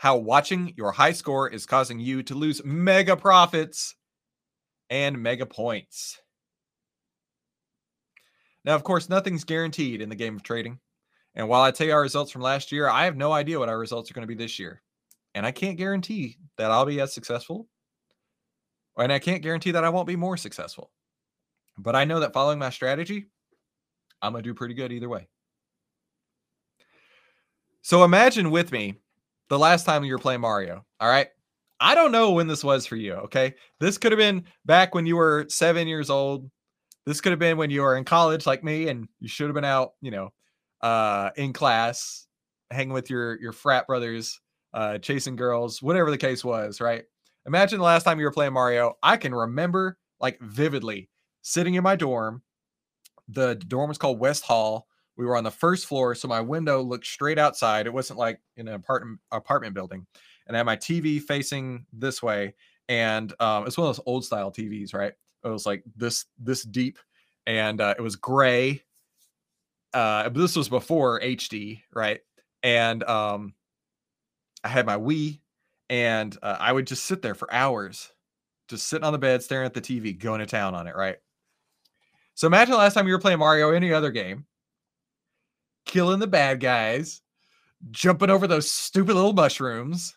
how watching your high score is causing you to lose mega profits and mega points. Now, of course, nothing's guaranteed in the game of trading. And while I tell you our results from last year, I have no idea what our results are going to be this year. And I can't guarantee that I'll be as successful. And I can't guarantee that I won't be more successful. But I know that following my strategy, I'm going to do pretty good either way. So imagine with me the last time you were playing Mario. All right. I don't know when this was for you. Okay. This could have been back when you were seven years old. This could have been when you were in college like me and you should have been out, you know, uh, in class, hanging with your your frat brothers, uh, chasing girls, whatever the case was, right? Imagine the last time you were playing Mario. I can remember like vividly sitting in my dorm. The dorm was called West Hall. We were on the first floor, so my window looked straight outside. It wasn't like in an apartment apartment building and I had my TV facing this way, and um, it's one of those old style TVs, right? It was like this this deep, and uh, it was gray. Uh, this was before HD, right? And um, I had my Wii, and uh, I would just sit there for hours, just sitting on the bed, staring at the TV, going to town on it, right? So imagine last time you were playing Mario, any other game, killing the bad guys, jumping over those stupid little mushrooms,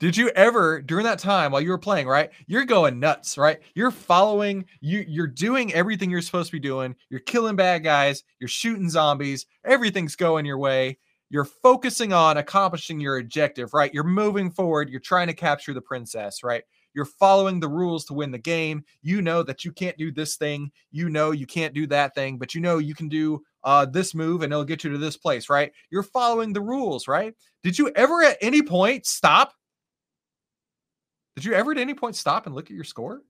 did you ever during that time while you were playing, right? You're going nuts, right? You're following, you you're doing everything you're supposed to be doing. You're killing bad guys, you're shooting zombies, everything's going your way. You're focusing on accomplishing your objective, right? You're moving forward, you're trying to capture the princess, right? You're following the rules to win the game. You know that you can't do this thing, you know you can't do that thing, but you know you can do uh, this move and it'll get you to this place, right? You're following the rules, right? Did you ever at any point stop? Did you ever at any point stop and look at your score?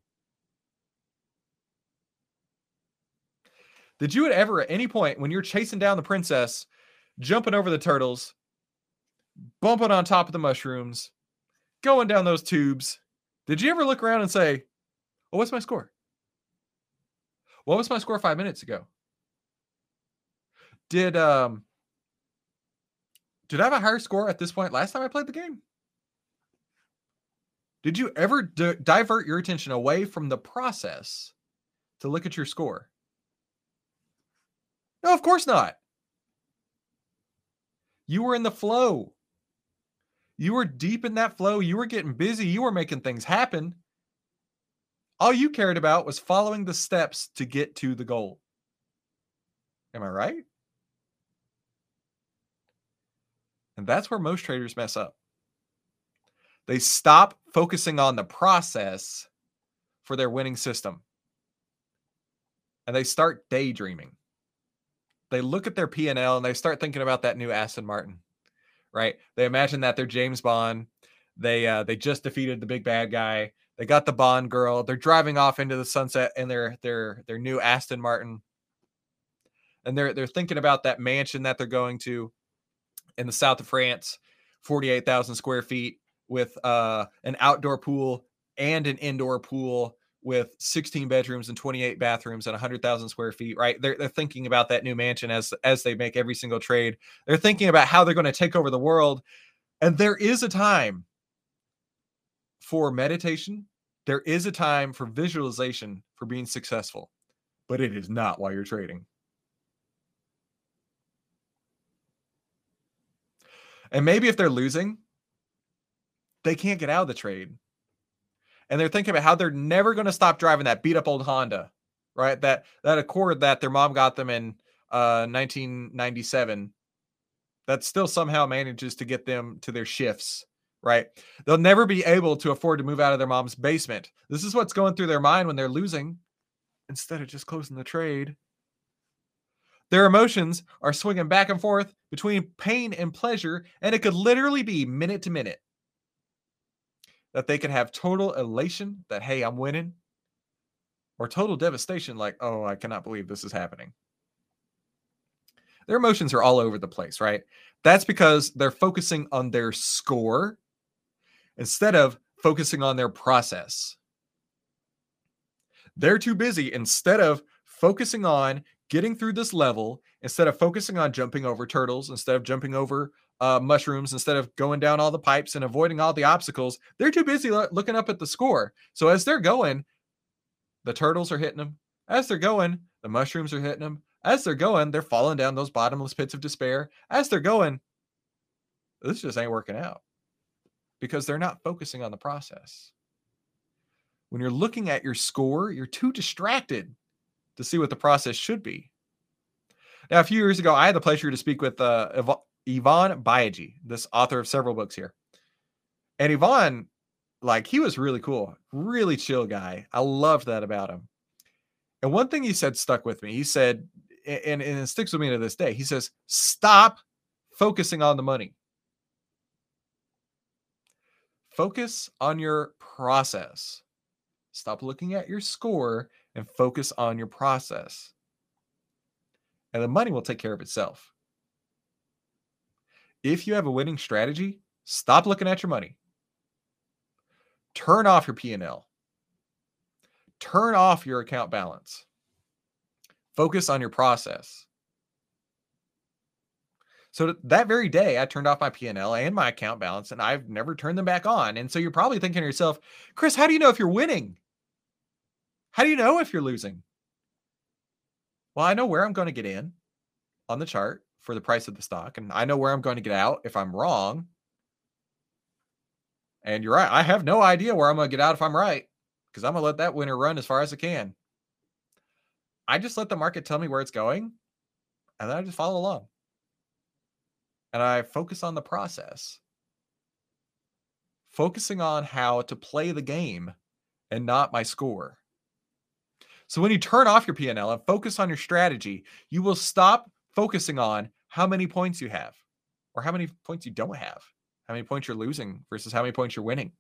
Did you ever at any point when you're chasing down the princess, jumping over the turtles, bumping on top of the mushrooms, going down those tubes, did you ever look around and say, "Well, what's my score? What was my score five minutes ago? Did um did I have a higher score at this point last time I played the game? Did you ever d- divert your attention away from the process to look at your score? No, of course not. You were in the flow. You were deep in that flow. You were getting busy. You were making things happen. All you cared about was following the steps to get to the goal. Am I right? And that's where most traders mess up. They stop focusing on the process for their winning system. And they start daydreaming. They look at their P&L and they start thinking about that new Aston Martin. Right? They imagine that they're James Bond. They uh, they just defeated the big bad guy. They got the Bond girl. They're driving off into the sunset in their their their new Aston Martin. And they're they're thinking about that mansion that they're going to in the south of France, 48,000 square feet with uh, an outdoor pool and an indoor pool with 16 bedrooms and 28 bathrooms and 100,000 square feet, right? They're, they're thinking about that new mansion as as they make every single trade. They're thinking about how they're going to take over the world. And there is a time for meditation. There is a time for visualization for being successful, but it is not while you're trading. And maybe if they're losing, they can't get out of the trade. And they're thinking about how they're never going to stop driving that beat up old Honda, right? That that Accord that their mom got them in uh 1997 that still somehow manages to get them to their shifts, right? They'll never be able to afford to move out of their mom's basement. This is what's going through their mind when they're losing instead of just closing the trade Their emotions are swinging back and forth between pain and pleasure, and it could literally be minute to minute. That they could have total elation that, hey, I'm winning, or total devastation, like, oh, I cannot believe this is happening. Their emotions are all over the place, right? That's because they're focusing on their score instead of focusing on their process. They're too busy instead of focusing on getting through this level, instead of focusing on jumping over turtles, instead of jumping over uh, mushrooms, instead of going down all the pipes and avoiding all the obstacles, they're too busy lo- looking up at the score. So as they're going, the turtles are hitting them. As they're going, the mushrooms are hitting them. As they're going, they're falling down those bottomless pits of despair. As they're going, this just ain't working out because they're not focusing on the process. When you're looking at your score, you're too distracted to see what the process should be. Now, a few years ago, I had the pleasure to speak with uh, Ivan Bayaji, this author of several books here. And Ivan, like, he was really cool, really chill guy. I loved that about him. And one thing he said stuck with me. He said, and, and it sticks with me to this day. He says, stop focusing on the money. Focus on your process. Stop looking at your score and focus on your process. And the money will take care of itself. If you have a winning strategy, stop looking at your money. Turn off your P&L. Turn off your account balance. Focus on your process. So that very day, I turned off my P&L and my account balance, and I've never turned them back on. And so you're probably thinking to yourself, Chris, how do you know if you're winning? How do you know if you're losing? Well, I know where I'm going to get in on the chart for the price of the stock, and I know where I'm going to get out if I'm wrong. And you're right. I have no idea where I'm going to get out if I'm right because I'm going to let that winner run as far as it can. I just let the market tell me where it's going, and then I just follow along. And I focus on the process, focusing on how to play the game and not my score. So when you turn off your P&L and focus on your strategy, you will stop focusing on how many points you have or how many points you don't have, how many points you're losing versus how many points you're winning.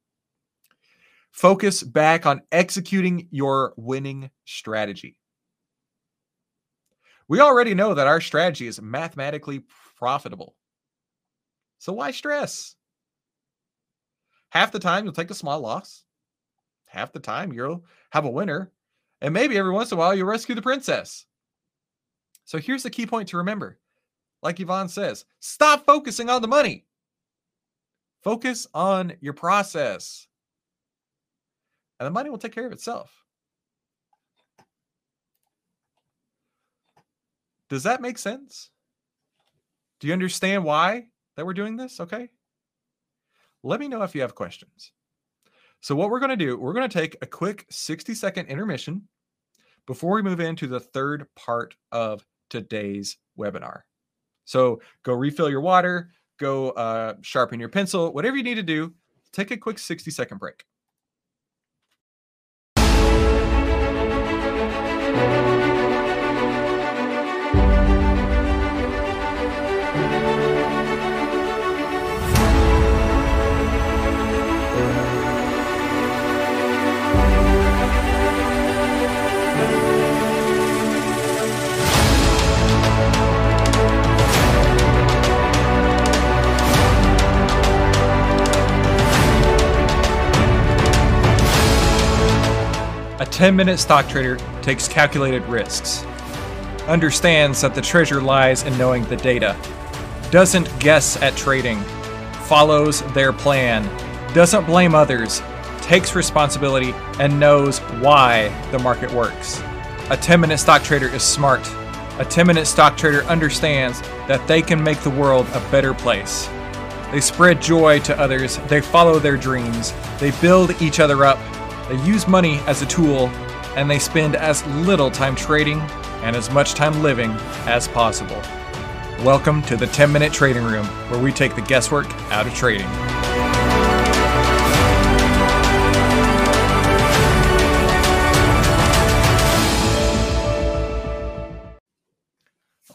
Focus back on executing your winning strategy. We already know that our strategy is mathematically profitable. So why stress? Half the time you'll take a small loss. Half the time you'll have a winner. And maybe every once in a while you'll rescue the princess. So here's the key point to remember. Like Ivan says, stop focusing on the money. Focus on your process. And the money will take care of itself. Does that make sense? Do you understand why that we're doing this? Okay. Let me know if you have questions. So, what we're going to do, we're going to take a quick 60 second intermission before we move into the third part of today's webinar. So, go refill your water, go uh, sharpen your pencil, whatever you need to do, take a quick 60 second break. A 10 minute stock trader takes calculated risks, understands that the treasure lies in knowing the data, doesn't guess at trading, follows their plan, doesn't blame others, takes responsibility, and knows why the market works. A 10 minute stock trader is smart. A 10 minute stock trader understands that they can make the world a better place. They spread joy to others, they follow their dreams, they build each other up, they use money as a tool, and they spend as little time trading and as much time living as possible. Welcome to the 10 Minute Trading Room, where we take the guesswork out of trading.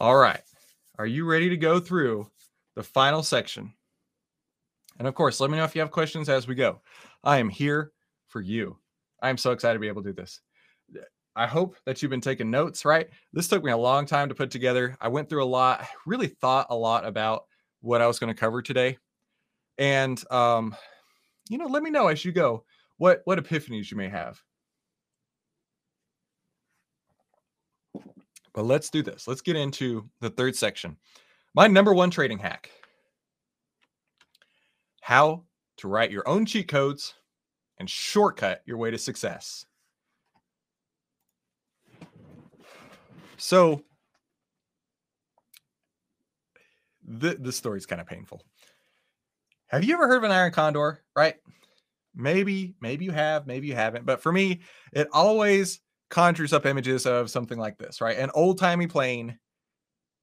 All right. Are you ready to go through the final section? And of course, let me know if you have questions as we go. I am here for you. I am so excited to be able to do this. I hope that you've been taking notes, right? This took me a long time to put together. I went through a lot, really thought a lot about what I was going to cover today. And um, you know, let me know as you go what what epiphanies you may have. But let's do this. Let's get into the third section. My number one trading hack. How to write your own cheat codes and shortcut your way to success. So the the story's kind of painful. Have you ever heard of an iron condor? Right? Maybe, maybe you have, maybe you haven't. But for me, it always conjures up images of something like this, right? An old timey plane.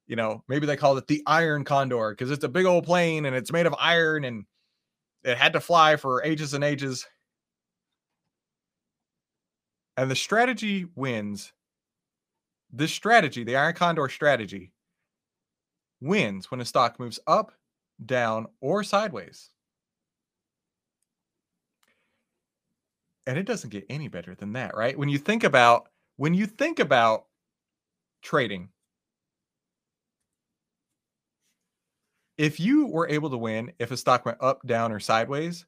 You know, maybe they called it the Iron Condor because it's a big old plane and it's made of iron and it had to fly for ages and ages. And the strategy wins. This strategy, the Iron Condor strategy, wins when a stock moves up, down, or sideways. And it doesn't get any better than that, right? When you think about when you think about trading, if you were able to win if a stock went up, down, or sideways,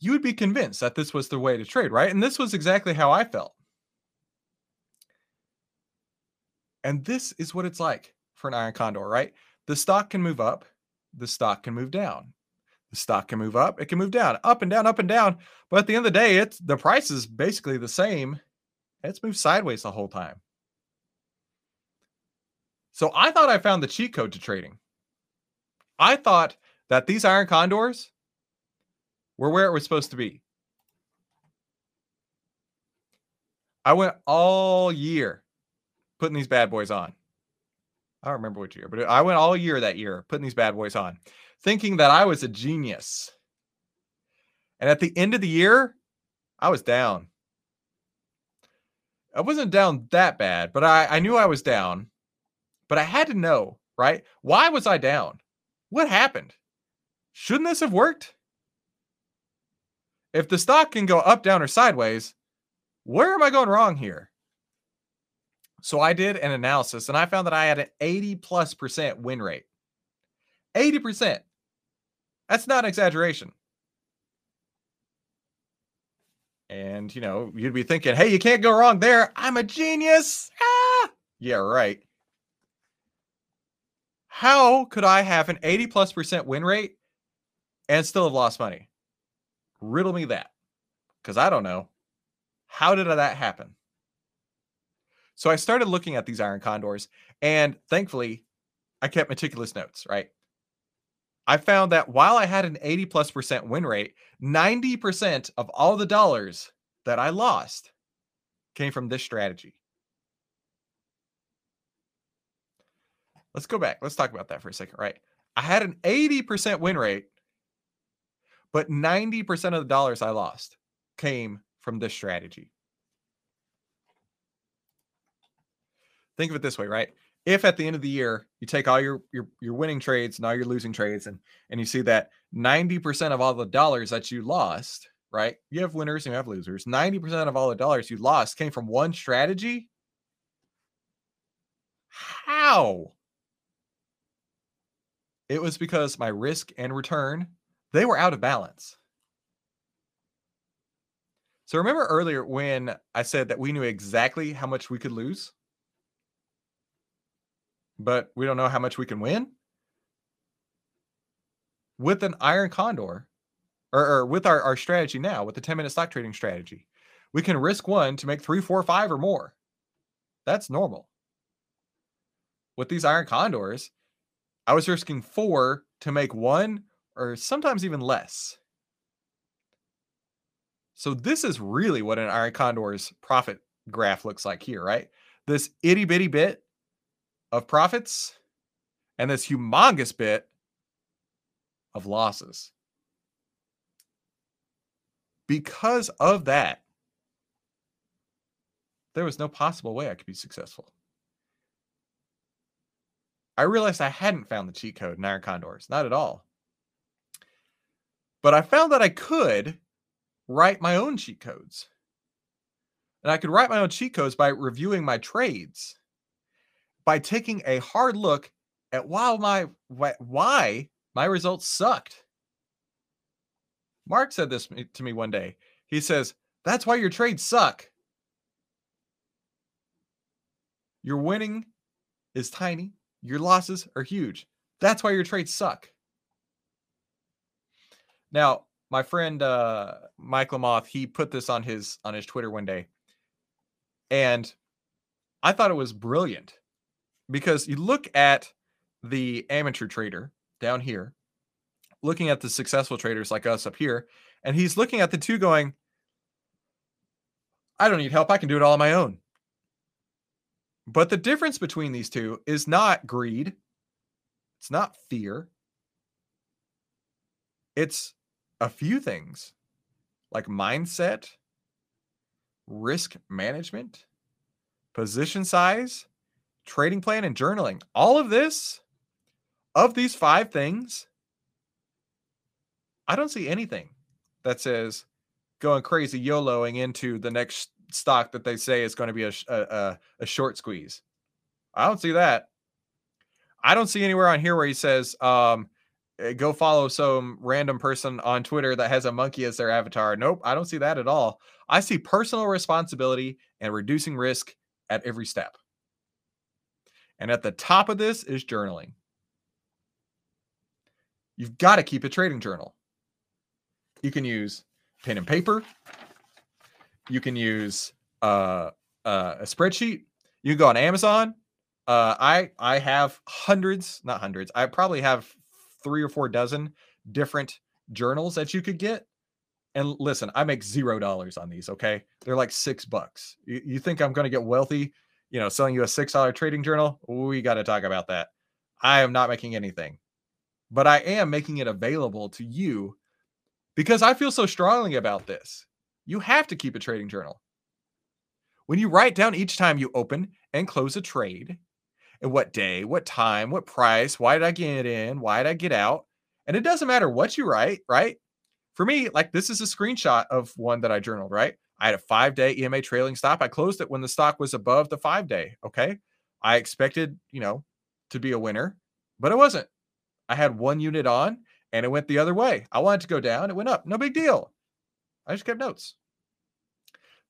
you would be convinced that this was the way to trade, right? And this was exactly how I felt. And this is what it's like for an iron condor, right? The stock can move up, the stock can move down. The stock can move up, it can move down, up and down, up and down. But at the end of the day, it's the price is basically the same. It's moved sideways the whole time. So I thought I found the cheat code to trading. I thought that these iron condors were where it was supposed to be. I went all year putting these bad boys on. I don't remember which year, but I went all year that year putting these bad boys on, thinking that I was a genius. And at the end of the year, I was down. I wasn't down that bad, but I, I knew I was down. But I had to know, right? Why was I down? What happened? Shouldn't this have worked? If the stock can go up, down, or sideways, where am I going wrong here? So I did an analysis and I found that I had an 80 plus percent win rate. 80%. That's not an exaggeration. And, you know, you'd be thinking, hey, you can't go wrong there. I'm a genius. Ah! Yeah, right. How could I have an 80 plus percent win rate and still have lost money? Riddle me that because I don't know. How did that happen? So I started looking at these iron condors, and thankfully, I kept meticulous notes, right? I found that while I had an 80 plus percent win rate, 90% of all the dollars that I lost came from this strategy. Let's go back. Let's talk about that for a second, right? I had an 80% win rate, but 90% of the dollars I lost came from this strategy. think of it this way, right? If at the end of the year you take all your your your winning trades and all your losing trades and and you see that 90% of all the dollars that you lost, right? You have winners and you have losers. 90% of all the dollars you lost came from one strategy. How? It was because my risk and return, they were out of balance. So remember earlier when I said that we knew exactly how much we could lose? but we don't know how much we can win. With an iron condor, or, or with our, our strategy now, with the 10 minute stock trading strategy, we can risk one to make three, four, five, or more. That's normal. With these iron condors, I was risking four to make one, or sometimes even less. So this is really what an iron condor's profit graph looks like here, right? This itty bitty bit of profits and this humongous bit of losses. Because of that, there was no possible way I could be successful. I realized I hadn't found the cheat code in Iron Condors, not at all. But I found that I could write my own cheat codes. And I could write my own cheat codes by reviewing my trades, by taking a hard look at why my why my results sucked. Mark said this to me one day. He says, "That's why your trades suck. Your winning is tiny, your losses are huge. That's why your trades suck." Now, my friend uh, Mike Lamoth, he put this on his on his Twitter one day, and I thought it was brilliant because you look at the amateur trader down here, looking at the successful traders like us up here, and he's looking at the two going, I don't need help. I can do it all on my own. But the difference between these two is not greed, it's not fear, it's a few things like mindset, risk management, position size, trading plan, and journaling. All of this, of these five things, I don't see anything that says going crazy YOLOing into the next stock that they say is going to be a, a, a short squeeze. I don't see that. I don't see anywhere on here where he says, um, go follow some random person on Twitter that has a monkey as their avatar. Nope, I don't see that at all. I see personal responsibility and reducing risk at every step. And at the top of this is journaling. You've got to keep a trading journal. You can use pen and paper. You can use uh, uh, a spreadsheet. You can go on Amazon. Uh, I I have hundreds, not hundreds. I probably have three or four dozen different journals that you could get. And listen, I make zero dollars on these. Okay, they're like six bucks. You, you think I'm going to get wealthy? You know, selling you a six dollar trading journal? We got to talk about that. I am not making anything, but I am making it available to you because I feel so strongly about this. You have to keep a trading journal. When you write down each time you open and close a trade, and what day, what time, what price, why did I get in, why did I get out? And it doesn't matter what you write, right? For me, like this is a screenshot of one that I journaled, right? I had a five day EMA trailing stop. I closed it when the stock was above the five day. Okay. I expected, you know, to be a winner, but it wasn't. I had one unit on and it went the other way. I wanted to go down, it went up. No big deal. I just kept notes.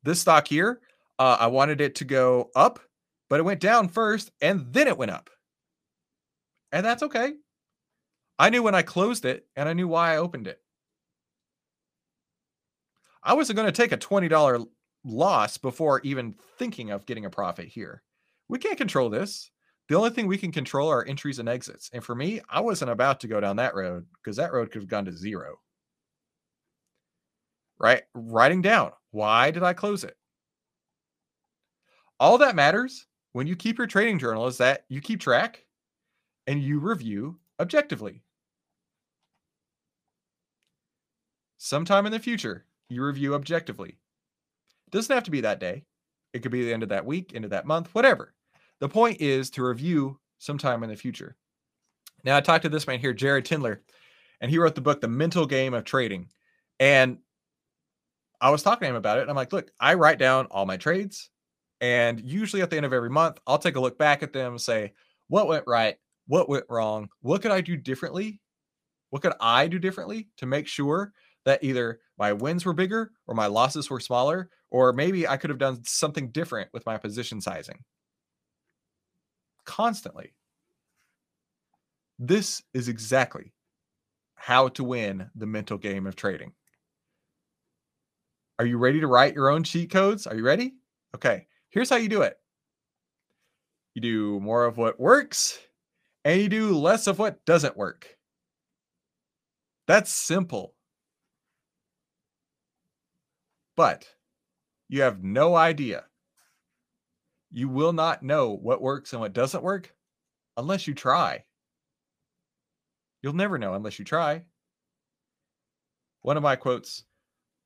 This stock here, uh, I wanted it to go up but it went down first and then it went up. And that's okay. I knew when I closed it and I knew why I opened it. I wasn't going to take a $20 loss before even thinking of getting a profit here. We can't control this. The only thing we can control are entries and exits. And for me, I wasn't about to go down that road because that road could have gone to zero. Right? Writing down why did I close it? All that matters when you keep your trading journal is that you keep track and you review objectively. Sometime in the future, you review objectively. It doesn't have to be that day. It could be the end of that week, end of that month, whatever. The point is to review sometime in the future. Now, I talked to this man here, Jared Tendler, and he wrote the book, The Mental Game of Trading. And I was talking to him about it. I'm like, look, I write down all my trades. And usually at the end of every month, I'll take a look back at them and say, what went right? What went wrong? What could I do differently? What could I do differently to make sure that either my wins were bigger or my losses were smaller, or maybe I could have done something different with my position sizing? Constantly. This is exactly how to win the mental game of trading. Are you ready to write your own cheat codes? Are you ready? Okay. Here's how you do it you do more of what works and you do less of what doesn't work. That's simple. But you have no idea. You will not know what works and what doesn't work unless you try. You'll never know unless you try. One of my quotes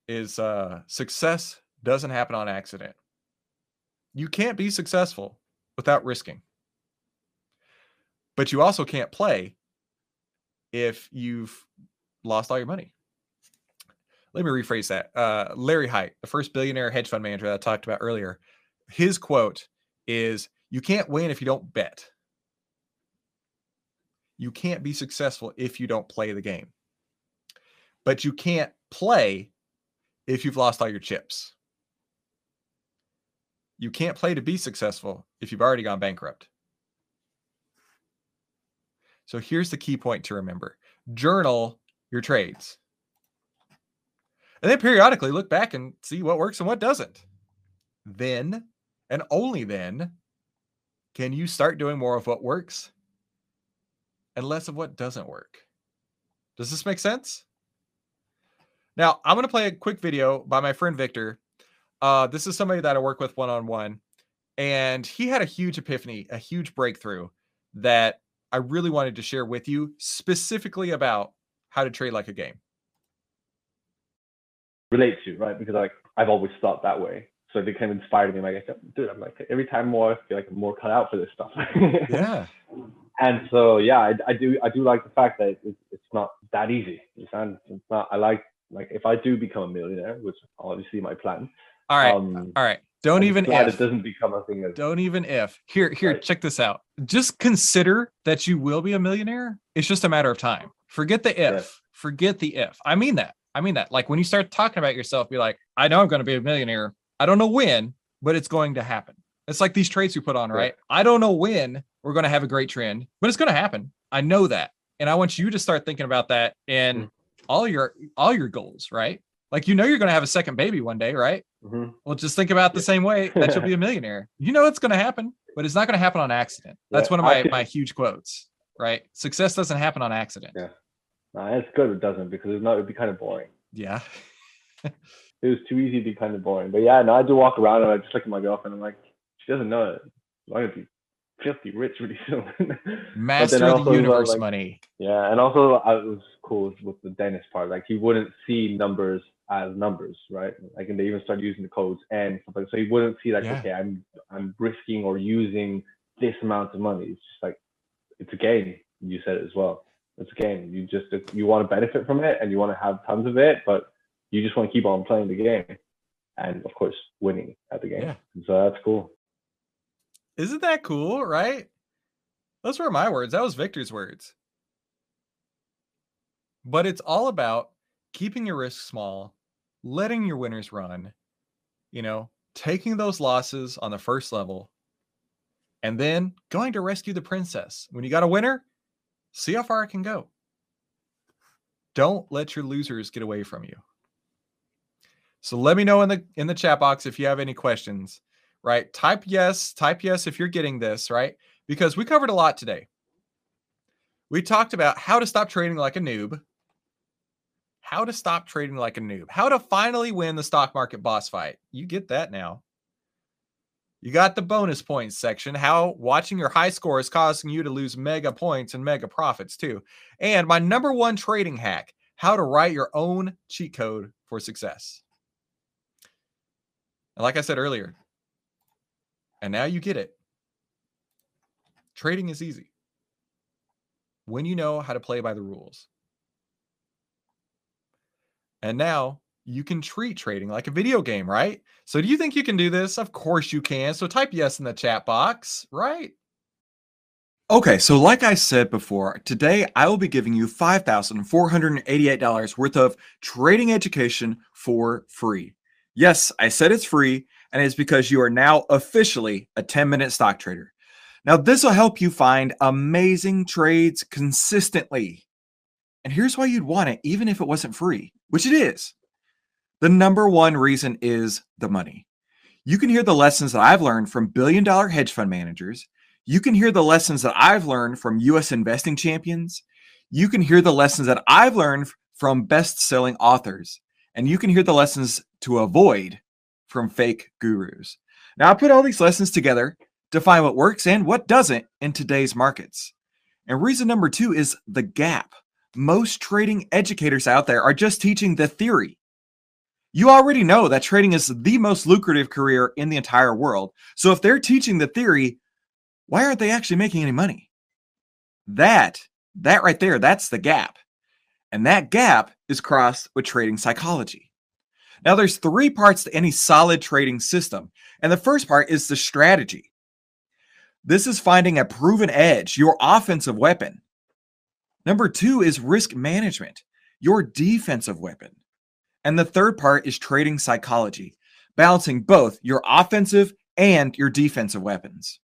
is uh, success doesn't happen on accident. You can't be successful without risking. but you also can't play if you've lost all your money. Let me rephrase that. Uh, Larry Hite, the first billionaire hedge fund manager that I talked about earlier, his quote is You can't win if you don't bet. You can't be successful if you don't play the game. But you can't play if you've lost all your chips. You can't play to be successful if you've already gone bankrupt. So here's the key point to remember journal your trades. And then periodically look back and see what works and what doesn't. Then, and only then, can you start doing more of what works and less of what doesn't work. Does this make sense? Now, I'm going to play a quick video by my friend Victor. Uh, this is somebody that I work with one on one, and he had a huge epiphany, a huge breakthrough that I really wanted to share with you, specifically about how to trade like a game. Relate to right because like I've always thought that way, so it kind of inspired me. Like, I said, dude, I'm like every time more I feel like I'm more cut out for this stuff. yeah. And so yeah, I, I do I do like the fact that it's, it's not that easy. It's not. I like like if I do become a millionaire, which obviously my plan. All right. Um, all right. Don't I'm even if it doesn't become a thing. Of, don't even if. Here, here, right. check this out. Just consider that you will be a millionaire. It's just a matter of time. Forget the if. Yes. Forget the if. I mean that. I mean that. Like when you start talking about yourself, be like, I know I'm going to be a millionaire. I don't know when, but it's going to happen. It's like these traits we put on, right? I don't know when we're going to have a great trend, but it's going to happen. I know that. And I want you to start thinking about that in mm. all your all your goals, right? Like you know you're going to have a second baby one day, right? Mm-hmm. Well, just think about the same way that you'll be a millionaire. You know it's going to happen, but it's not going to happen on accident. That's yeah, one of my, my huge quotes, right? Success doesn't happen on accident. Yeah. No, it's good it doesn't because it's not it'd be kind of boring. Yeah. it was too easy to be kind of boring. But yeah, no, I do walk around and I just look at my girlfriend. I'm like, she doesn't know it. I'm gonna be filthy rich really soon. Master of the universe like, money. Yeah, and also I was cool with the dentist part. Like he wouldn't see numbers as numbers, right? Like and they even start using the codes and stuff like so you wouldn't see like, yeah. okay, I'm I'm risking or using this amount of money. It's just like it's a game. You said it as well. It's a game. You just you want to benefit from it and you want to have tons of it, but you just want to keep on playing the game and of course winning at the game. Yeah. So that's cool. Isn't that cool, right? Those were my words. That was Victor's words. But it's all about keeping your risk small, letting your winners run, you know, taking those losses on the first level, and then going to rescue the princess. When you got a winner, see how far it can go. Don't let your losers get away from you. So let me know in the in the chat box if you have any questions right? Type yes, type yes if you're getting this, right? Because we covered a lot today. We talked about how to stop trading like a noob, how to stop trading like a noob, how to finally win the stock market boss fight. You get that now. You got the bonus points section, how watching your high score is causing you to lose mega points and mega profits too. And my number one trading hack, how to write your own cheat code for success. And like I said earlier, and now you get it. Trading is easy when you know how to play by the rules. And now you can treat trading like a video game, right? So do you think you can do this? Of course you can. So type yes in the chat box, right? Okay, so like I said before, today I will be giving you $5,488 worth of trading education for free. Yes, I said it's free, and it's because you are now officially a 10 minute stock trader. Now, this will help you find amazing trades consistently. And here's why you'd want it, even if it wasn't free, which it is. The number one reason is the money. You can hear the lessons that I've learned from billion dollar hedge fund managers. You can hear the lessons that I've learned from US investing champions. You can hear the lessons that I've learned from best selling authors. And you can hear the lessons to avoid from fake gurus. Now, I put all these lessons together to find what works and what doesn't in today's markets. And reason number two is the gap. Most trading educators out there are just teaching the theory. You already know that trading is the most lucrative career in the entire world. So if they're teaching the theory, why aren't they actually making any money? That, that right there, that's the gap. And that gap is crossed with trading psychology. Now, there's three parts to any solid trading system. And the first part is the strategy. This is finding a proven edge, your offensive weapon. Number two is risk management, your defensive weapon. And the third part is trading psychology, balancing both your offensive and your defensive weapons.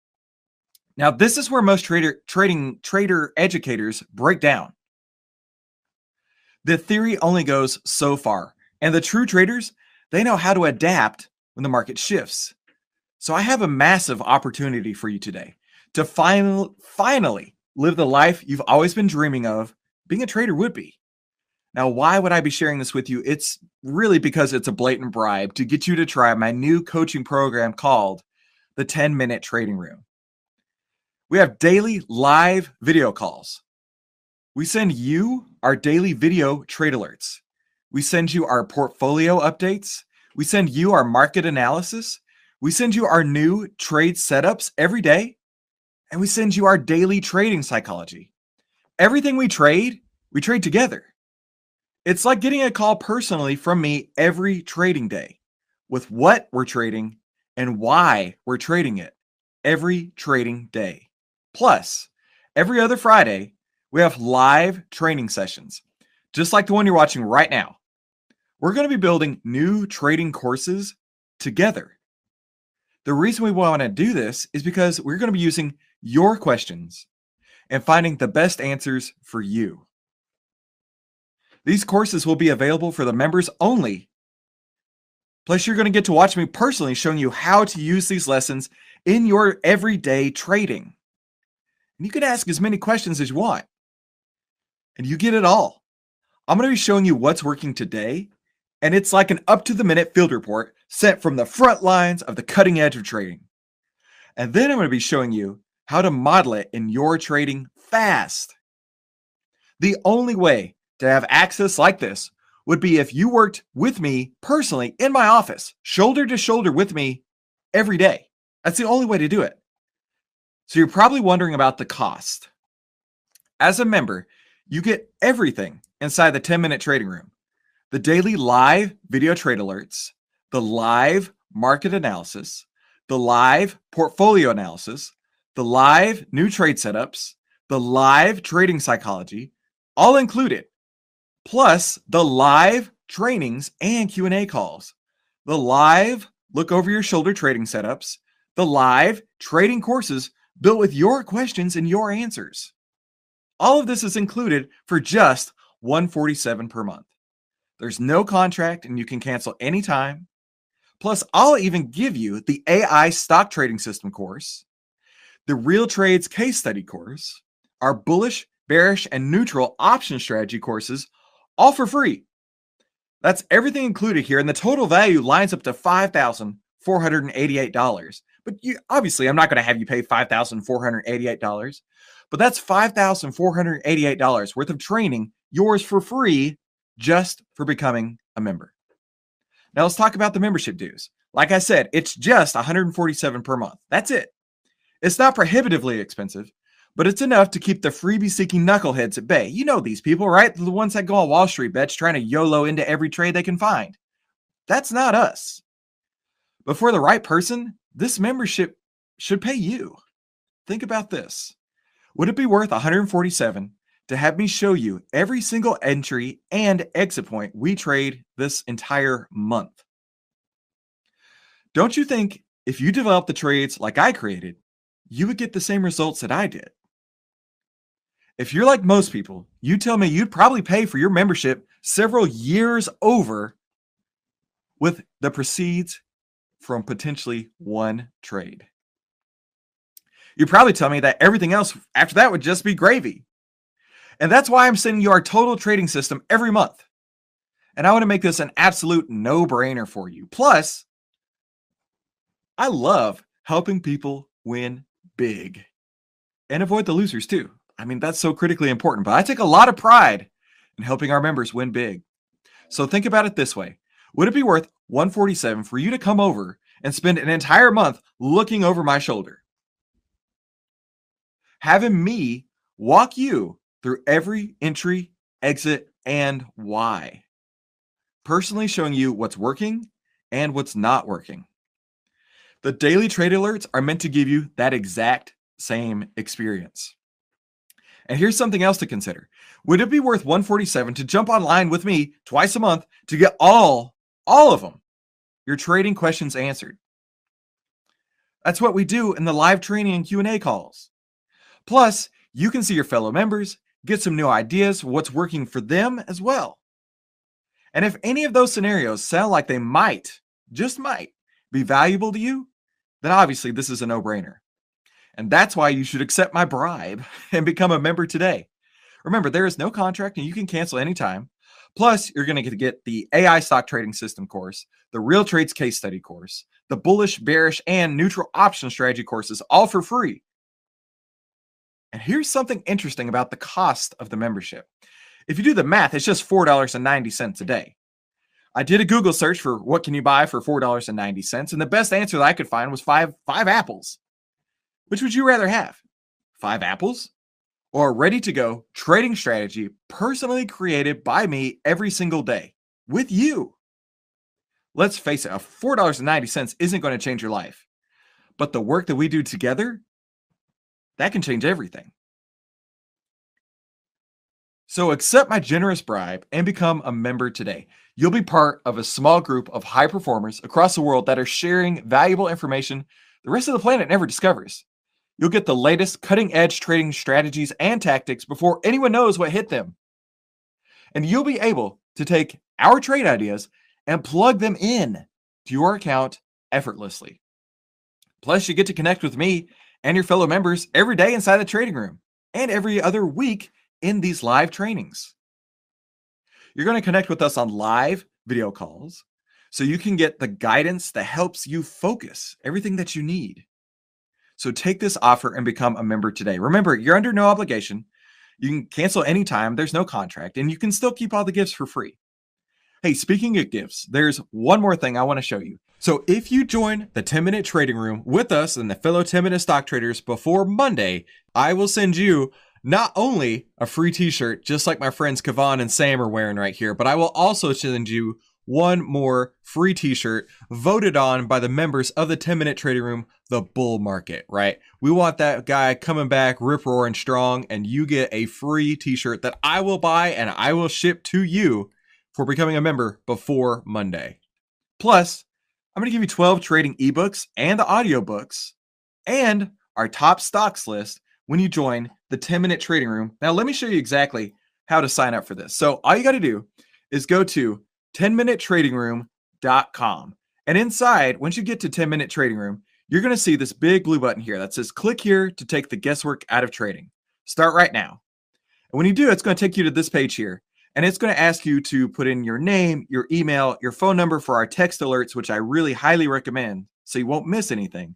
Now, this is where most trader trading trader educators break down. The theory only goes so far, and the true traders, they know how to adapt when the market shifts. So I have a massive opportunity for you today to finally finally live the life you've always been dreaming of being a trader would be. Now, why would I be sharing this with you? It's really because it's a blatant bribe to get you to try my new coaching program called the 10 Minute Trading Room. We have daily live video calls. We send you our daily video trade alerts. We send you our portfolio updates. We send you our market analysis. We send you our new trade setups every day. And we send you our daily trading psychology. Everything we trade, we trade together. It's like getting a call personally from me every trading day with what we're trading and why we're trading it every trading day. Plus, every other Friday, we have live training sessions, just like the one you're watching right now. We're going to be building new trading courses together. The reason we want to do this is because we're going to be using your questions and finding the best answers for you. These courses will be available for the members only. Plus, you're going to get to watch me personally showing you how to use these lessons in your everyday trading. And you can ask as many questions as you want. And you get it all. I'm going to be showing you what's working today. And it's like an up to the minute field report sent from the front lines of the cutting edge of trading. And then I'm going to be showing you how to model it in your trading fast. The only way to have access like this would be if you worked with me personally in my office, shoulder to shoulder with me every day. That's the only way to do it. So you're probably wondering about the cost. As a member, you get everything inside the 10 minute trading room the daily live video trade alerts, the live market analysis, the live portfolio analysis, the live new trade setups, the live trading psychology, all included plus the live trainings and Q&A calls, the live look over your shoulder trading setups, the live trading courses built with your questions and your answers. All of this is included for just 147 per month. There's no contract and you can cancel anytime. Plus, I'll even give you the AI stock trading system course, the real trades case study course, our bullish, bearish, and neutral option strategy courses all for free. That's everything included here, and the total value lines up to $5,488. But you obviously, I'm not going to have you pay $5,488, but that's $5,488 worth of training, yours for free, just for becoming a member. Now let's talk about the membership dues. Like I said, it's just 147 per month. That's it. It's not prohibitively expensive, but it's enough to keep the freebie seeking knuckleheads at bay. You know these people, right? The ones that go on Wall Street bets trying to YOLO into every trade they can find. That's not us. But for the right person, this membership should pay you. Think about this. Would it be worth 147 to have me show you every single entry and exit point we trade this entire month? Don't you think if you develop the trades like I created, you would get the same results that I did? If you're like most people, you tell me you'd probably pay for your membership several years over with the proceeds from potentially one trade. You probably tell me that everything else after that would just be gravy. And that's why I'm sending you our total trading system every month. And I want to make this an absolute no brainer for you. Plus, I love helping people win big and avoid the losers too. I mean, that's so critically important. But I take a lot of pride in helping our members win big. So think about it this way Would it be worth 147 for you to come over and spend an entire month looking over my shoulder? Having me walk you through every entry, exit, and why. Personally showing you what's working and what's not working. The daily trade alerts are meant to give you that exact same experience. And here's something else to consider. Would it be worth 147 to jump online with me twice a month to get all all of them your trading questions answered? That's what we do in the live training and Q&A calls. Plus, you can see your fellow members, get some new ideas, what's working for them as well. And if any of those scenarios sound like they might, just might, be valuable to you, then obviously this is a no brainer. And that's why you should accept my bribe and become a member today. Remember, there is no contract and you can cancel anytime. Plus, you're going to get the AI stock trading system course, the real trades case study course, the bullish, bearish, and neutral option strategy courses, all for free. And here's something interesting about the cost of the membership. If you do the math, it's just $4.90 a day. I did a Google search for what can you buy for $4.90, and the best answer that I could find was five, five apples. Which would you rather have? Five apples or a ready to go trading strategy personally created by me every single day with you? Let's face it, a $4.90 isn't going to change your life. But the work that we do together, that can change everything. So accept my generous bribe and become a member today. You'll be part of a small group of high performers across the world that are sharing valuable information the rest of the planet never discovers. You'll get the latest cutting edge trading strategies and tactics before anyone knows what hit them. And you'll be able to take our trade ideas and plug them in to your account effortlessly. Plus, you get to connect with me and your fellow members every day inside the trading room and every other week in these live trainings. You're going to connect with us on live video calls so you can get the guidance that helps you focus everything that you need. So take this offer and become a member today. Remember, you're under no obligation. You can cancel anytime, there's no contract, and you can still keep all the gifts for free. Hey, speaking of gifts, there's one more thing I want to show you. So if you join the 10 minute trading room with us and the fellow 10 minute stock traders before Monday, I will send you not only a free t-shirt, just like my friends Kavan and Sam are wearing right here, but I will also send you one more free t-shirt voted on by the members of the 10 minute trading room the bull market right? We want that guy coming back rip roaring strong and you get a free t-shirt that i will buy and i will ship to you for becoming a member before monday. Plus i'm going to give you 12 trading ebooks and the audiobooks and our top stocks list when you join the 10 minute trading room now let me show you exactly how to sign up for this so all you got to do is go to 10minutetradingroom.com. And inside, once you get to 10 Minute Trading Room, you're going to see this big blue button here that says click here to take the guesswork out of trading. Start right now. And when you do, it's going to take you to this page here. And it's going to ask you to put in your name, your email, your phone number for our text alerts, which I really highly recommend so you won't miss anything.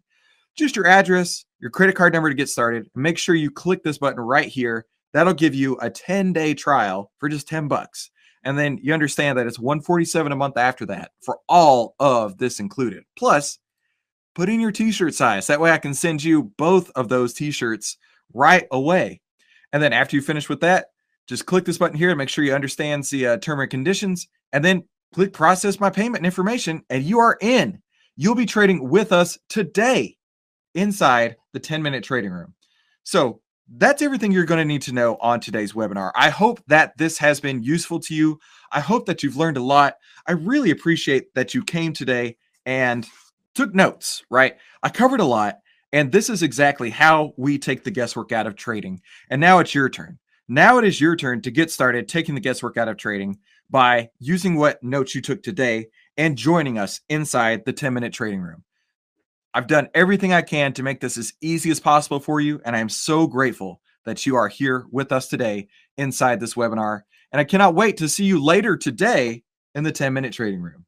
Just your address, your credit card number to get started. Make sure you click this button right here. That'll give you a 10 day trial for just 10 bucks. And then you understand that it's 147 a month after that for all of this included. Plus, put in your t-shirt size. That way I can send you both of those t-shirts right away. And then after you finish with that, just click this button here and make sure you understand the uh, term and conditions and then click process my payment information and you are in. You'll be trading with us today inside the 10 minute trading room. So that's everything you're going to need to know on today's webinar. I hope that this has been useful to you. I hope that you've learned a lot. I really appreciate that you came today and took notes, right? I covered a lot, and this is exactly how we take the guesswork out of trading. And now it's your turn. Now it is your turn to get started taking the guesswork out of trading by using what notes you took today and joining us inside the 10 minute trading room. I've done everything I can to make this as easy as possible for you, and I am so grateful that you are here with us today inside this webinar. And I cannot wait to see you later today in the 10 minute trading room.